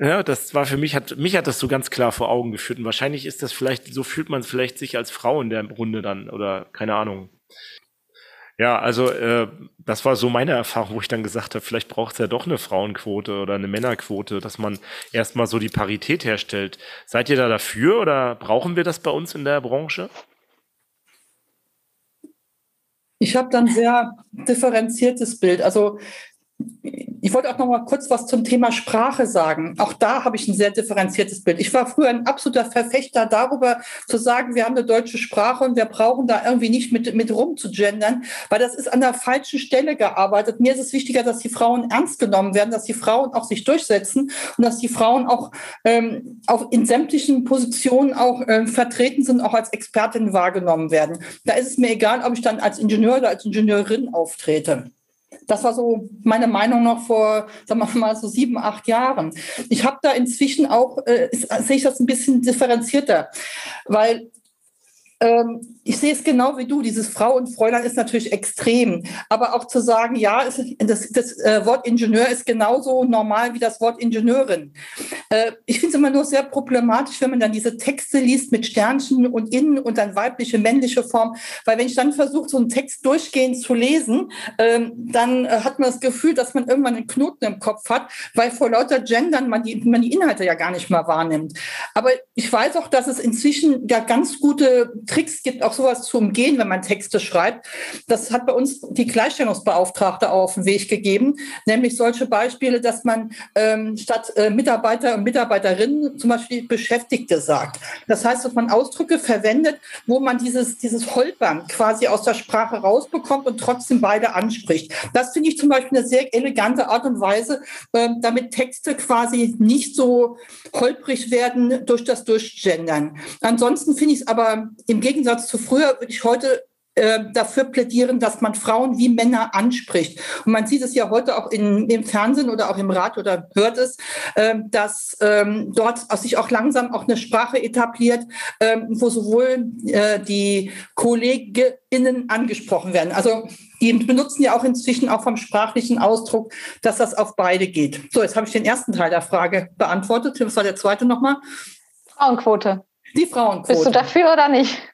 ja, das war für mich, hat, mich hat das so ganz klar vor Augen geführt. Und wahrscheinlich ist das vielleicht, so fühlt man vielleicht sich als Frau in der Runde dann oder keine Ahnung. Ja, also äh, das war so meine Erfahrung, wo ich dann gesagt habe, vielleicht braucht es ja doch eine Frauenquote oder eine Männerquote, dass man erstmal so die Parität herstellt. Seid ihr da dafür oder brauchen wir das bei uns in der Branche? Ich habe dann sehr differenziertes Bild. Also ich wollte auch noch mal kurz was zum Thema Sprache sagen. Auch da habe ich ein sehr differenziertes Bild. Ich war früher ein absoluter Verfechter darüber zu sagen, wir haben eine deutsche Sprache und wir brauchen da irgendwie nicht mit, mit rum zu gendern, weil das ist an der falschen Stelle gearbeitet. Mir ist es wichtiger, dass die Frauen ernst genommen werden, dass die Frauen auch sich durchsetzen und dass die Frauen auch, ähm, auch in sämtlichen Positionen auch äh, vertreten sind, auch als Expertin wahrgenommen werden. Da ist es mir egal, ob ich dann als Ingenieur oder als Ingenieurin auftrete. Das war so meine Meinung noch vor, sagen wir mal, so sieben, acht Jahren. Ich habe da inzwischen auch, äh, sehe ich das ein bisschen differenzierter, weil ähm, ich sehe es genau wie du. Dieses Frau und Fräulein ist natürlich extrem. Aber auch zu sagen, ja, es, das, das äh, Wort Ingenieur ist genauso normal wie das Wort Ingenieurin. Äh, ich finde es immer nur sehr problematisch, wenn man dann diese Texte liest mit Sternchen und innen und dann weibliche, männliche Form. Weil wenn ich dann versuche, so einen Text durchgehend zu lesen, ähm, dann äh, hat man das Gefühl, dass man irgendwann einen Knoten im Kopf hat, weil vor lauter Gendern man die, man die Inhalte ja gar nicht mehr wahrnimmt. Aber ich weiß auch, dass es inzwischen ja ganz gute Tricks gibt, auch sowas zu umgehen, wenn man Texte schreibt. Das hat bei uns die Gleichstellungsbeauftragte auf den Weg gegeben, nämlich solche Beispiele, dass man ähm, statt äh, Mitarbeiter und Mitarbeiterinnen zum Beispiel Beschäftigte sagt. Das heißt, dass man Ausdrücke verwendet, wo man dieses, dieses Holpern quasi aus der Sprache rausbekommt und trotzdem beide anspricht. Das finde ich zum Beispiel eine sehr elegante Art und Weise, äh, damit Texte quasi nicht so holprig werden durch das Durchgendern. Ansonsten finde ich es aber im Gegensatz zu früher, würde ich heute äh, dafür plädieren, dass man Frauen wie Männer anspricht. Und man sieht es ja heute auch in, im Fernsehen oder auch im Rat oder hört es, äh, dass ähm, dort sich auch langsam auch eine Sprache etabliert, äh, wo sowohl äh, die KollegInnen angesprochen werden. Also die benutzen ja auch inzwischen auch vom sprachlichen Ausdruck, dass das auf beide geht. So, jetzt habe ich den ersten Teil der Frage beantwortet. Was war der zweite nochmal? Frauenquote. Die Frauenquote. Bist du dafür oder nicht?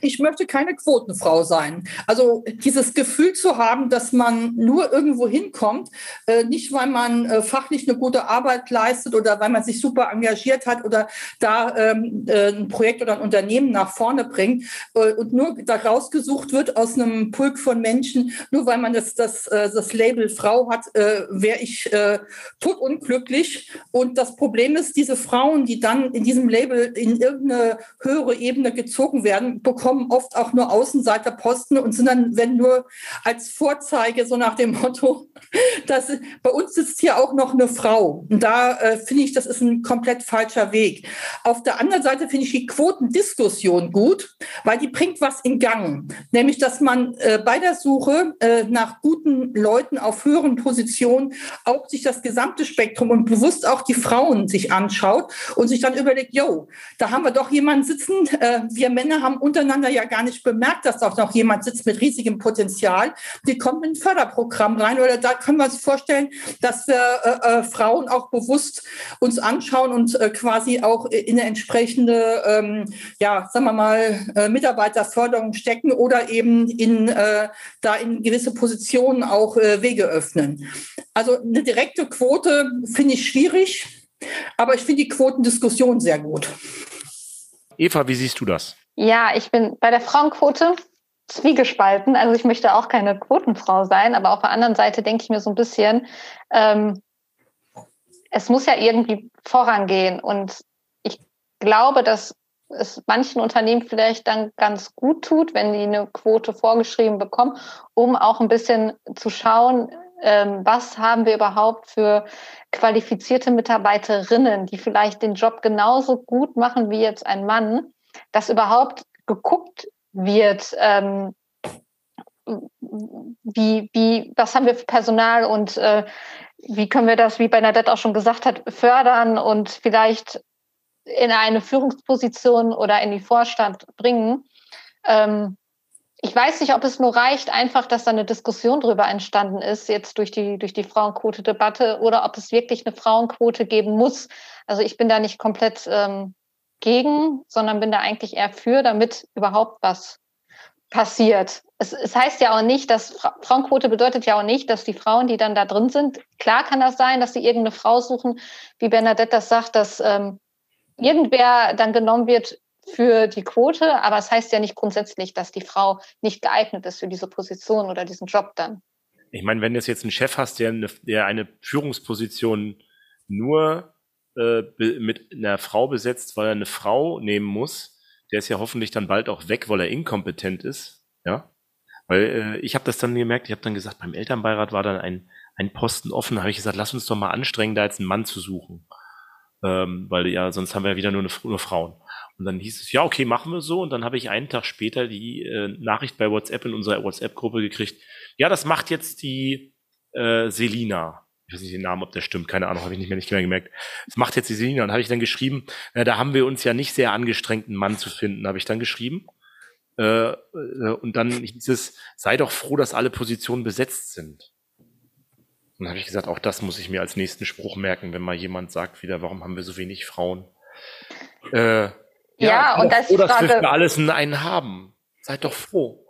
ich möchte keine Quotenfrau sein. Also dieses Gefühl zu haben, dass man nur irgendwo hinkommt, äh, nicht weil man äh, fachlich eine gute Arbeit leistet oder weil man sich super engagiert hat oder da ähm, äh, ein Projekt oder ein Unternehmen nach vorne bringt äh, und nur da rausgesucht wird aus einem Pulk von Menschen, nur weil man das, das, äh, das Label Frau hat, äh, wäre ich totunglücklich. Und das Problem ist, diese Frauen, die dann in diesem Label in irgendeine höhere Ebene gezogen werden, bekommen oft auch nur Außenseiterposten und sind dann, wenn nur als Vorzeige, so nach dem Motto, dass bei uns sitzt hier auch noch eine Frau. Und da äh, finde ich, das ist ein komplett falscher Weg. Auf der anderen Seite finde ich die Quotendiskussion gut, weil die bringt was in Gang. Nämlich, dass man äh, bei der Suche äh, nach guten Leuten auf höheren Positionen auch sich das gesamte Spektrum und bewusst auch die Frauen sich anschaut und sich dann überlegt, yo, da haben wir doch jemanden sitzen, äh, wir Männer haben untereinander ja gar nicht bemerkt, dass auch noch jemand sitzt mit riesigem Potenzial. Die kommen in ein Förderprogramm rein oder da können wir uns vorstellen, dass wir äh, äh, Frauen auch bewusst uns anschauen und äh, quasi auch in eine entsprechende, ähm, ja, sagen wir mal, äh, Mitarbeiterförderung stecken oder eben in, äh, da in gewisse Positionen auch äh, Wege öffnen. Also eine direkte Quote finde ich schwierig, aber ich finde die Quotendiskussion sehr gut. Eva, wie siehst du das? Ja, ich bin bei der Frauenquote zwiegespalten. Also ich möchte auch keine Quotenfrau sein, aber auf der anderen Seite denke ich mir so ein bisschen, ähm, es muss ja irgendwie vorangehen. Und ich glaube, dass es manchen Unternehmen vielleicht dann ganz gut tut, wenn die eine Quote vorgeschrieben bekommen, um auch ein bisschen zu schauen, ähm, was haben wir überhaupt für qualifizierte Mitarbeiterinnen, die vielleicht den Job genauso gut machen wie jetzt ein Mann dass überhaupt geguckt wird, ähm, wie, wie, was haben wir für Personal und äh, wie können wir das, wie Bernadette auch schon gesagt hat, fördern und vielleicht in eine Führungsposition oder in die Vorstand bringen. Ähm, ich weiß nicht, ob es nur reicht, einfach, dass da eine Diskussion darüber entstanden ist, jetzt durch die, durch die Frauenquote-Debatte, oder ob es wirklich eine Frauenquote geben muss. Also ich bin da nicht komplett ähm, gegen, sondern bin da eigentlich eher für, damit überhaupt was passiert. Es, es heißt ja auch nicht, dass Fra Frauenquote bedeutet ja auch nicht, dass die Frauen, die dann da drin sind, klar kann das sein, dass sie irgendeine Frau suchen, wie Bernadette das sagt, dass ähm, irgendwer dann genommen wird für die Quote, aber es heißt ja nicht grundsätzlich, dass die Frau nicht geeignet ist für diese Position oder diesen Job dann. ich meine, wenn du jetzt einen Chef hast, der eine, der eine Führungsposition nur äh, mit einer Frau besetzt, weil er eine Frau nehmen muss, der ist ja hoffentlich dann bald auch weg, weil er inkompetent ist. Ja, weil äh, ich habe das dann gemerkt. Ich habe dann gesagt, beim Elternbeirat war dann ein ein Posten offen. Habe ich gesagt, lass uns doch mal anstrengen, da jetzt einen Mann zu suchen, ähm, weil ja sonst haben wir ja wieder nur, eine, nur Frauen. Und dann hieß es, ja, okay, machen wir so. Und dann habe ich einen Tag später die äh, Nachricht bei WhatsApp in unserer WhatsApp-Gruppe gekriegt. Ja, das macht jetzt die äh, Selina ich weiß nicht den Namen, ob der stimmt, keine Ahnung, habe ich nicht mehr nicht mehr gemerkt. Das macht jetzt die Selina und habe ich dann geschrieben, na, da haben wir uns ja nicht sehr angestrengt, einen Mann zu finden, habe ich dann geschrieben. Äh, äh, und dann hieß es, sei doch froh, dass alle Positionen besetzt sind. Und dann habe ich gesagt, auch das muss ich mir als nächsten Spruch merken, wenn mal jemand sagt wieder, warum haben wir so wenig Frauen? Äh, ja, ja und das ist froh, dass wir alles in einen haben. Seid doch froh.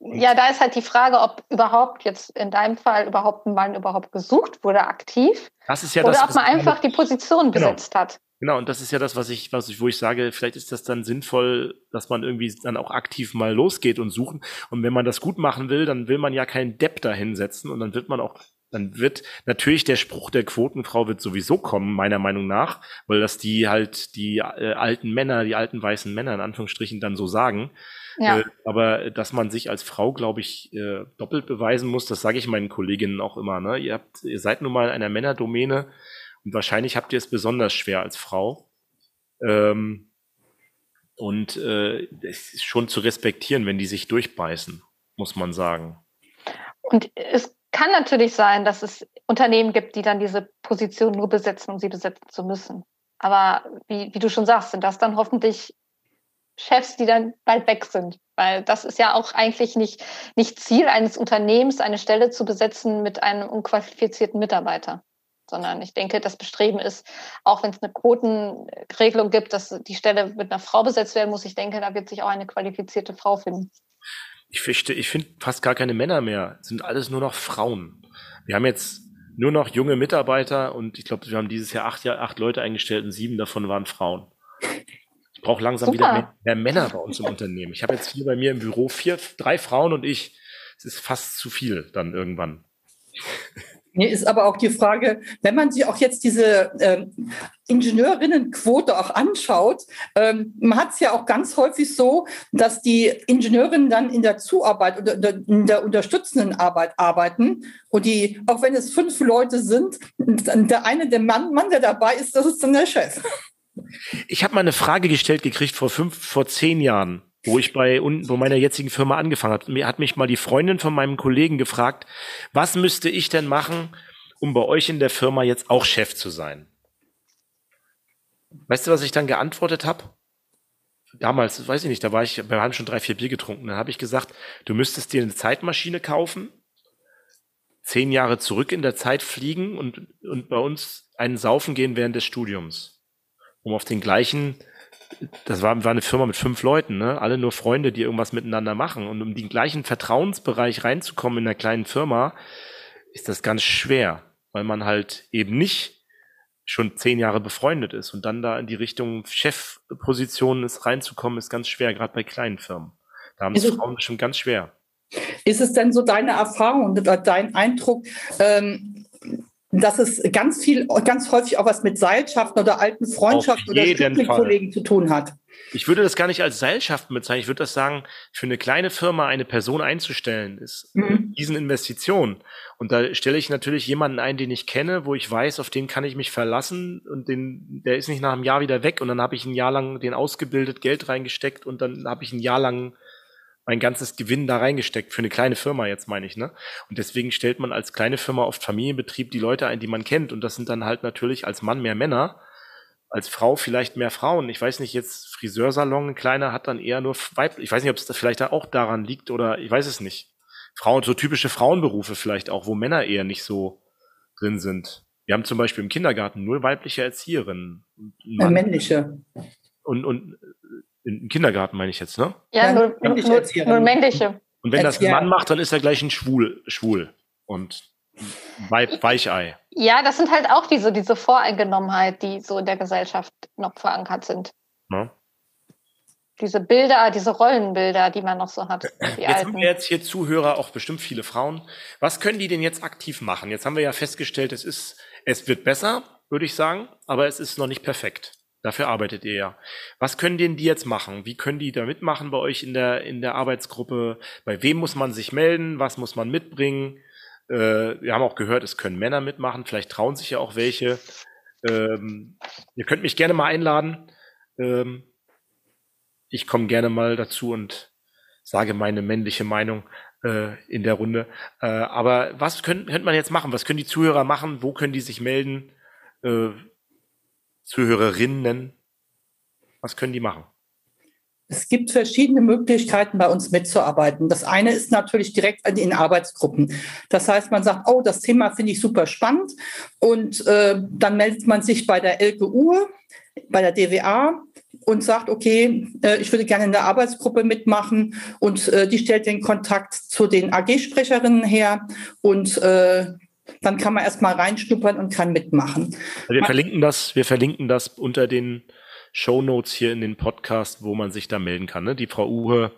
Ja, da ist halt die Frage, ob überhaupt jetzt in deinem Fall überhaupt ein Mann überhaupt gesucht wurde aktiv. Das ist ja oder das, ob man einfach die Position genau. besetzt hat. Genau, und das ist ja das, was ich, was ich, wo ich sage, vielleicht ist das dann sinnvoll, dass man irgendwie dann auch aktiv mal losgeht und suchen. Und wenn man das gut machen will, dann will man ja keinen Depp da hinsetzen und dann wird man auch dann wird natürlich der Spruch der Quotenfrau wird sowieso kommen, meiner Meinung nach, weil das die halt die äh, alten Männer, die alten weißen Männer in Anführungsstrichen dann so sagen. Ja. Äh, aber dass man sich als Frau, glaube ich, äh, doppelt beweisen muss, das sage ich meinen Kolleginnen auch immer. Ne? Ihr, habt, ihr seid nun mal in einer Männerdomäne und wahrscheinlich habt ihr es besonders schwer als Frau. Ähm, und äh, es ist schon zu respektieren, wenn die sich durchbeißen, muss man sagen. Und es kann natürlich sein, dass es Unternehmen gibt, die dann diese Position nur besetzen, um sie besetzen zu müssen. Aber wie, wie du schon sagst, sind das dann hoffentlich Chefs, die dann bald weg sind. Weil das ist ja auch eigentlich nicht, nicht Ziel eines Unternehmens, eine Stelle zu besetzen mit einem unqualifizierten Mitarbeiter. Sondern ich denke, das Bestreben ist, auch wenn es eine Quotenregelung gibt, dass die Stelle mit einer Frau besetzt werden muss, ich denke, da wird sich auch eine qualifizierte Frau finden. Ich finde ich finde fast gar keine Männer mehr. Es sind alles nur noch Frauen. Wir haben jetzt nur noch junge Mitarbeiter und ich glaube, wir haben dieses Jahr acht, acht Leute eingestellt und sieben davon waren Frauen brauche langsam Super. wieder mehr, mehr, Männer bei uns im Unternehmen. Ich habe jetzt hier bei mir im Büro vier, drei Frauen und ich. Es ist fast zu viel dann irgendwann. Mir ist aber auch die Frage, wenn man sich auch jetzt diese ähm, Ingenieurinnenquote auch anschaut, ähm, man hat es ja auch ganz häufig so, dass die Ingenieurinnen dann in der Zuarbeit oder in der unterstützenden Arbeit arbeiten und die, auch wenn es fünf Leute sind, der eine, der Mann, Mann, der dabei ist, das ist dann der Chef. Ich habe mal eine Frage gestellt gekriegt vor fünf, vor zehn Jahren, wo ich bei wo meiner jetzigen Firma angefangen hat. Mir hat mich mal die Freundin von meinem Kollegen gefragt, was müsste ich denn machen, um bei euch in der Firma jetzt auch Chef zu sein? Weißt du, was ich dann geantwortet habe? Damals, weiß ich nicht, da war ich, wir haben schon drei, vier Bier getrunken. Dann habe ich gesagt, du müsstest dir eine Zeitmaschine kaufen, zehn Jahre zurück in der Zeit fliegen und, und bei uns einen saufen gehen während des Studiums um auf den gleichen, das war, war eine Firma mit fünf Leuten, ne? alle nur Freunde, die irgendwas miteinander machen. Und um den gleichen Vertrauensbereich reinzukommen in einer kleinen Firma, ist das ganz schwer, weil man halt eben nicht schon zehn Jahre befreundet ist und dann da in die Richtung Chefpositionen ist reinzukommen, ist ganz schwer, gerade bei kleinen Firmen. Da haben es Frauen schon ganz schwer. Ist es denn so deine Erfahrung oder dein Eindruck, ähm, dass es ganz viel, ganz häufig auch was mit Seilschaften oder alten Freundschaften oder Kollegen zu tun hat. Ich würde das gar nicht als Seilschaften bezeichnen. Ich würde das sagen, für eine kleine Firma eine Person einzustellen, ist mhm. diesen Investition. Und da stelle ich natürlich jemanden ein, den ich kenne, wo ich weiß, auf den kann ich mich verlassen und den, der ist nicht nach einem Jahr wieder weg und dann habe ich ein Jahr lang den ausgebildet, Geld reingesteckt und dann habe ich ein Jahr lang mein ganzes Gewinn da reingesteckt, für eine kleine Firma jetzt meine ich, ne? Und deswegen stellt man als kleine Firma oft Familienbetrieb die Leute ein, die man kennt. Und das sind dann halt natürlich als Mann mehr Männer, als Frau vielleicht mehr Frauen. Ich weiß nicht, jetzt Friseursalon, ein kleiner hat dann eher nur weiblich. Ich weiß nicht, ob es vielleicht auch daran liegt oder ich weiß es nicht. Frauen, so typische Frauenberufe vielleicht auch, wo Männer eher nicht so drin sind. Wir haben zum Beispiel im Kindergarten nur weibliche Erzieherinnen. Äh, männliche. Und, und im Kindergarten meine ich jetzt, ne? Ja, nur, nur, nur männliche. Und wenn das ein Mann macht, dann ist er gleich ein Schwul, schwul und Weib, Weichei. Ja, das sind halt auch diese, diese Voreingenommenheit, die so in der Gesellschaft noch verankert sind. Ja. diese Bilder, diese Rollenbilder, die man noch so hat. jetzt alten. haben wir jetzt hier Zuhörer, auch bestimmt viele Frauen. Was können die denn jetzt aktiv machen? Jetzt haben wir ja festgestellt, es ist, es wird besser, würde ich sagen, aber es ist noch nicht perfekt. Dafür arbeitet ihr ja. Was können denn die jetzt machen? Wie können die da mitmachen bei euch in der, in der Arbeitsgruppe? Bei wem muss man sich melden? Was muss man mitbringen? Äh, wir haben auch gehört, es können Männer mitmachen. Vielleicht trauen sich ja auch welche. Ähm, ihr könnt mich gerne mal einladen. Ähm, ich komme gerne mal dazu und sage meine männliche Meinung äh, in der Runde. Äh, aber was können, könnte man jetzt machen? Was können die Zuhörer machen? Wo können die sich melden? Zuhörerinnen? Was können die machen? Es gibt verschiedene Möglichkeiten, bei uns mitzuarbeiten. Das eine ist natürlich direkt in Arbeitsgruppen. Das heißt, man sagt, oh, das Thema finde ich super spannend. Und äh, dann meldet man sich bei der LGU, bei der DWA und sagt, okay, äh, ich würde gerne in der Arbeitsgruppe mitmachen. Und äh, die stellt den Kontakt zu den AG-Sprecherinnen her. Und äh, dann kann man erstmal reinschnuppern und kann mitmachen. Wir verlinken das, wir verlinken das unter den Show Notes hier in den Podcast, wo man sich da melden kann. Ne? Die Frau Uhe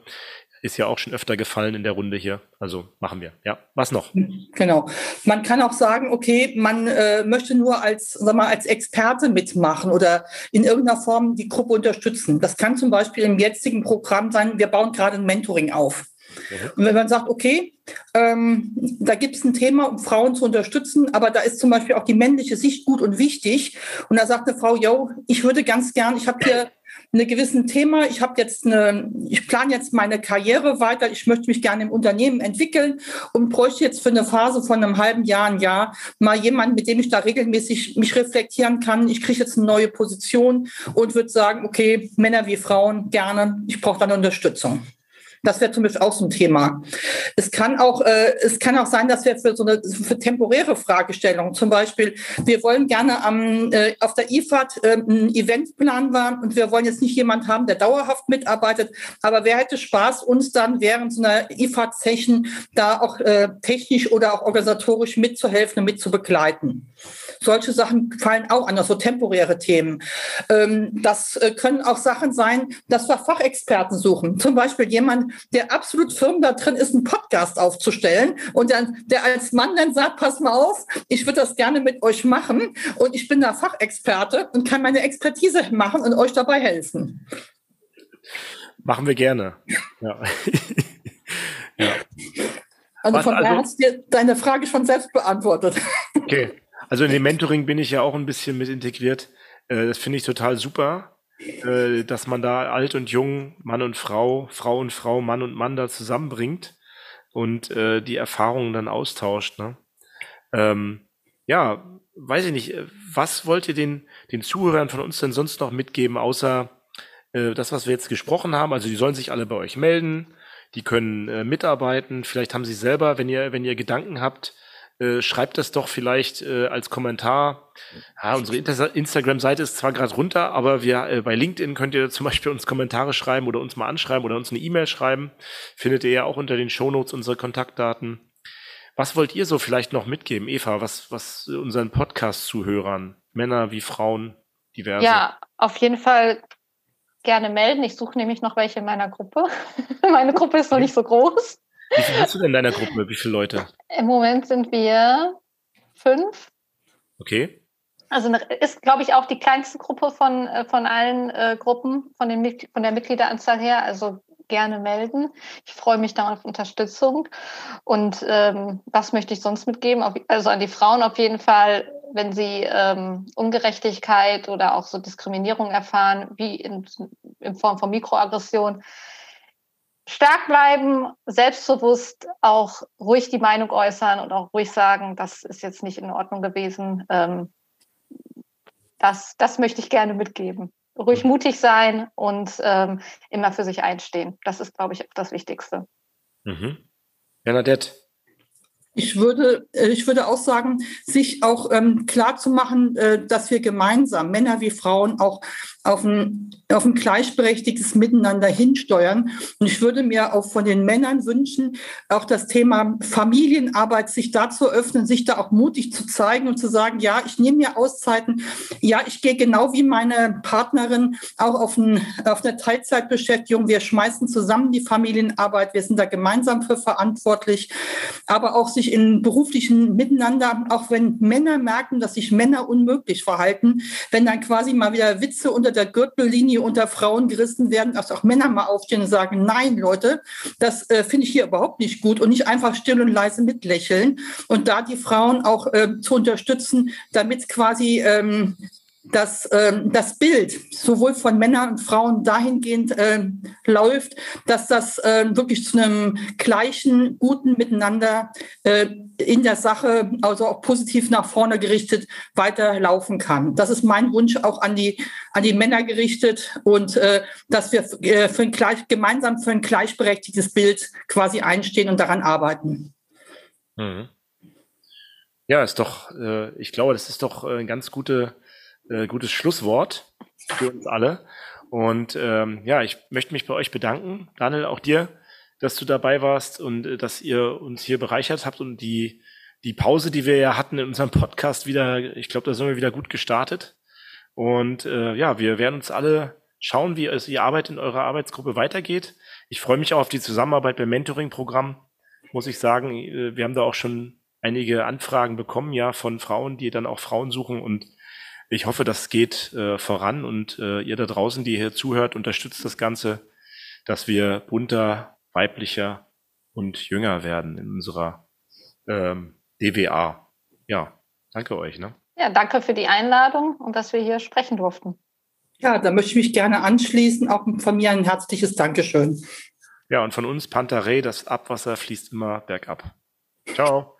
ist ja auch schon öfter gefallen in der Runde hier. Also machen wir. Ja, was noch? Genau. Man kann auch sagen, okay, man äh, möchte nur als, sag mal, als Experte mitmachen oder in irgendeiner Form die Gruppe unterstützen. Das kann zum Beispiel im jetzigen Programm sein, wir bauen gerade ein Mentoring auf. Mhm. Und wenn man sagt, okay, ähm, da gibt es ein Thema, um Frauen zu unterstützen, aber da ist zum Beispiel auch die männliche Sicht gut und wichtig. Und da sagt eine Frau, yo, ich würde ganz gern, ich habe hier ein gewissen Thema, ich habe jetzt eine, ich plane jetzt meine Karriere weiter, ich möchte mich gerne im Unternehmen entwickeln und bräuchte jetzt für eine Phase von einem halben Jahr, ein Jahr mal jemanden, mit dem ich da regelmäßig mich reflektieren kann. Ich kriege jetzt eine neue Position und würde sagen, okay, Männer wie Frauen gerne, ich brauche dann Unterstützung. Das wäre zum Beispiel auch so ein Thema. Es kann auch, äh, es kann auch sein, dass wir für so eine für temporäre Fragestellungen, zum Beispiel, wir wollen gerne am, äh, auf der IFAD äh, ein Eventplan waren und wir wollen jetzt nicht jemand haben, der dauerhaft mitarbeitet, aber wer hätte Spaß, uns dann während so einer IFAD-Session da auch äh, technisch oder auch organisatorisch mitzuhelfen und mitzubegleiten. Solche Sachen fallen auch an, also temporäre Themen. Ähm, das äh, können auch Sachen sein, dass wir Fachexperten suchen. Zum Beispiel jemand, der absolut firm da drin ist, einen Podcast aufzustellen und dann, der als Mann dann sagt, pass mal auf, ich würde das gerne mit euch machen und ich bin da Fachexperte und kann meine Expertise machen und euch dabei helfen. Machen wir gerne. Ja. ja. Also von daher also, hast du dir deine Frage schon selbst beantwortet. Okay. Also in dem Mentoring bin ich ja auch ein bisschen mit integriert. Äh, das finde ich total super, äh, dass man da alt und jung, Mann und Frau, Frau und Frau, Mann und Mann da zusammenbringt und äh, die Erfahrungen dann austauscht. Ne? Ähm, ja, weiß ich nicht, was wollt ihr den, den Zuhörern von uns denn sonst noch mitgeben, außer äh, das, was wir jetzt gesprochen haben? Also die sollen sich alle bei euch melden, die können äh, mitarbeiten, vielleicht haben sie selber, wenn ihr, wenn ihr Gedanken habt, äh, schreibt das doch vielleicht äh, als Kommentar. Ja, unsere Instagram-Seite ist zwar gerade runter, aber wir äh, bei LinkedIn könnt ihr zum Beispiel uns Kommentare schreiben oder uns mal anschreiben oder uns eine E-Mail schreiben. Findet ihr ja auch unter den Shownotes unsere Kontaktdaten. Was wollt ihr so vielleicht noch mitgeben, Eva, was, was unseren Podcast-Zuhörern, Männer wie Frauen, diverse? Ja, auf jeden Fall gerne melden. Ich suche nämlich noch welche in meiner Gruppe. Meine Gruppe ist noch nicht so groß. Wie viel hast du denn in deiner Gruppe? Wie viele Leute? Im Moment sind wir fünf. Okay. Also ist, glaube ich, auch die kleinste Gruppe von, äh, von allen äh, Gruppen, von, den, von der Mitgliederanzahl her. Also gerne melden. Ich freue mich da auf Unterstützung. Und ähm, was möchte ich sonst mitgeben? Also an die Frauen auf jeden Fall, wenn sie ähm, Ungerechtigkeit oder auch so Diskriminierung erfahren, wie in, in Form von Mikroaggression, stark bleiben, selbstbewusst auch ruhig die Meinung äußern und auch ruhig sagen, das ist jetzt nicht in Ordnung gewesen. Ähm, das, das möchte ich gerne mitgeben. Ruhig mhm. mutig sein und ähm, immer für sich einstehen. Das ist, glaube ich, das Wichtigste. Mhm. Bernadette. Ich würde, äh, ich würde auch sagen, sich auch ähm, klar zu machen, äh, dass wir gemeinsam, Männer wie Frauen, auch auf ein, auf ein gleichberechtigtes Miteinander hinsteuern. Und ich würde mir auch von den Männern wünschen, auch das Thema Familienarbeit sich dazu öffnen, sich da auch mutig zu zeigen und zu sagen, ja, ich nehme mir Auszeiten. Ja, ich gehe genau wie meine Partnerin auch auf, ein, auf eine Teilzeitbeschäftigung. Wir schmeißen zusammen die Familienarbeit. Wir sind da gemeinsam für verantwortlich. Aber auch sich in beruflichen Miteinander, auch wenn Männer merken, dass sich Männer unmöglich verhalten, wenn dann quasi mal wieder Witze unter der Gürtellinie unter Frauen gerissen werden, dass auch Männer mal aufstehen und sagen, nein, Leute, das äh, finde ich hier überhaupt nicht gut und nicht einfach still und leise mitlächeln und da die Frauen auch äh, zu unterstützen, damit quasi ähm, dass ähm, das Bild sowohl von Männern und Frauen dahingehend äh, läuft, dass das äh, wirklich zu einem gleichen, guten Miteinander äh, in der Sache, also auch positiv nach vorne gerichtet, weiterlaufen kann. Das ist mein Wunsch auch an die, an die Männer gerichtet und äh, dass wir äh, für ein gleich, gemeinsam für ein gleichberechtigtes Bild quasi einstehen und daran arbeiten. Mhm. Ja, ist doch, äh, ich glaube, das ist doch eine ganz gute äh, gutes Schlusswort für uns alle. Und ähm, ja, ich möchte mich bei euch bedanken, Daniel, auch dir, dass du dabei warst und äh, dass ihr uns hier bereichert habt und die, die Pause, die wir ja hatten in unserem Podcast wieder, ich glaube, da sind wir wieder gut gestartet. Und äh, ja, wir werden uns alle schauen, wie es die Arbeit in eurer Arbeitsgruppe weitergeht. Ich freue mich auch auf die Zusammenarbeit beim Mentoring-Programm, muss ich sagen. Äh, wir haben da auch schon einige Anfragen bekommen, ja, von Frauen, die dann auch Frauen suchen und ich hoffe, das geht äh, voran und äh, ihr da draußen, die hier zuhört, unterstützt das Ganze, dass wir bunter, weiblicher und jünger werden in unserer ähm, DWA. Ja, danke euch. Ne? Ja, danke für die Einladung und dass wir hier sprechen durften. Ja, da möchte ich mich gerne anschließen. Auch von mir ein herzliches Dankeschön. Ja, und von uns Pantarei, das Abwasser fließt immer bergab. Ciao.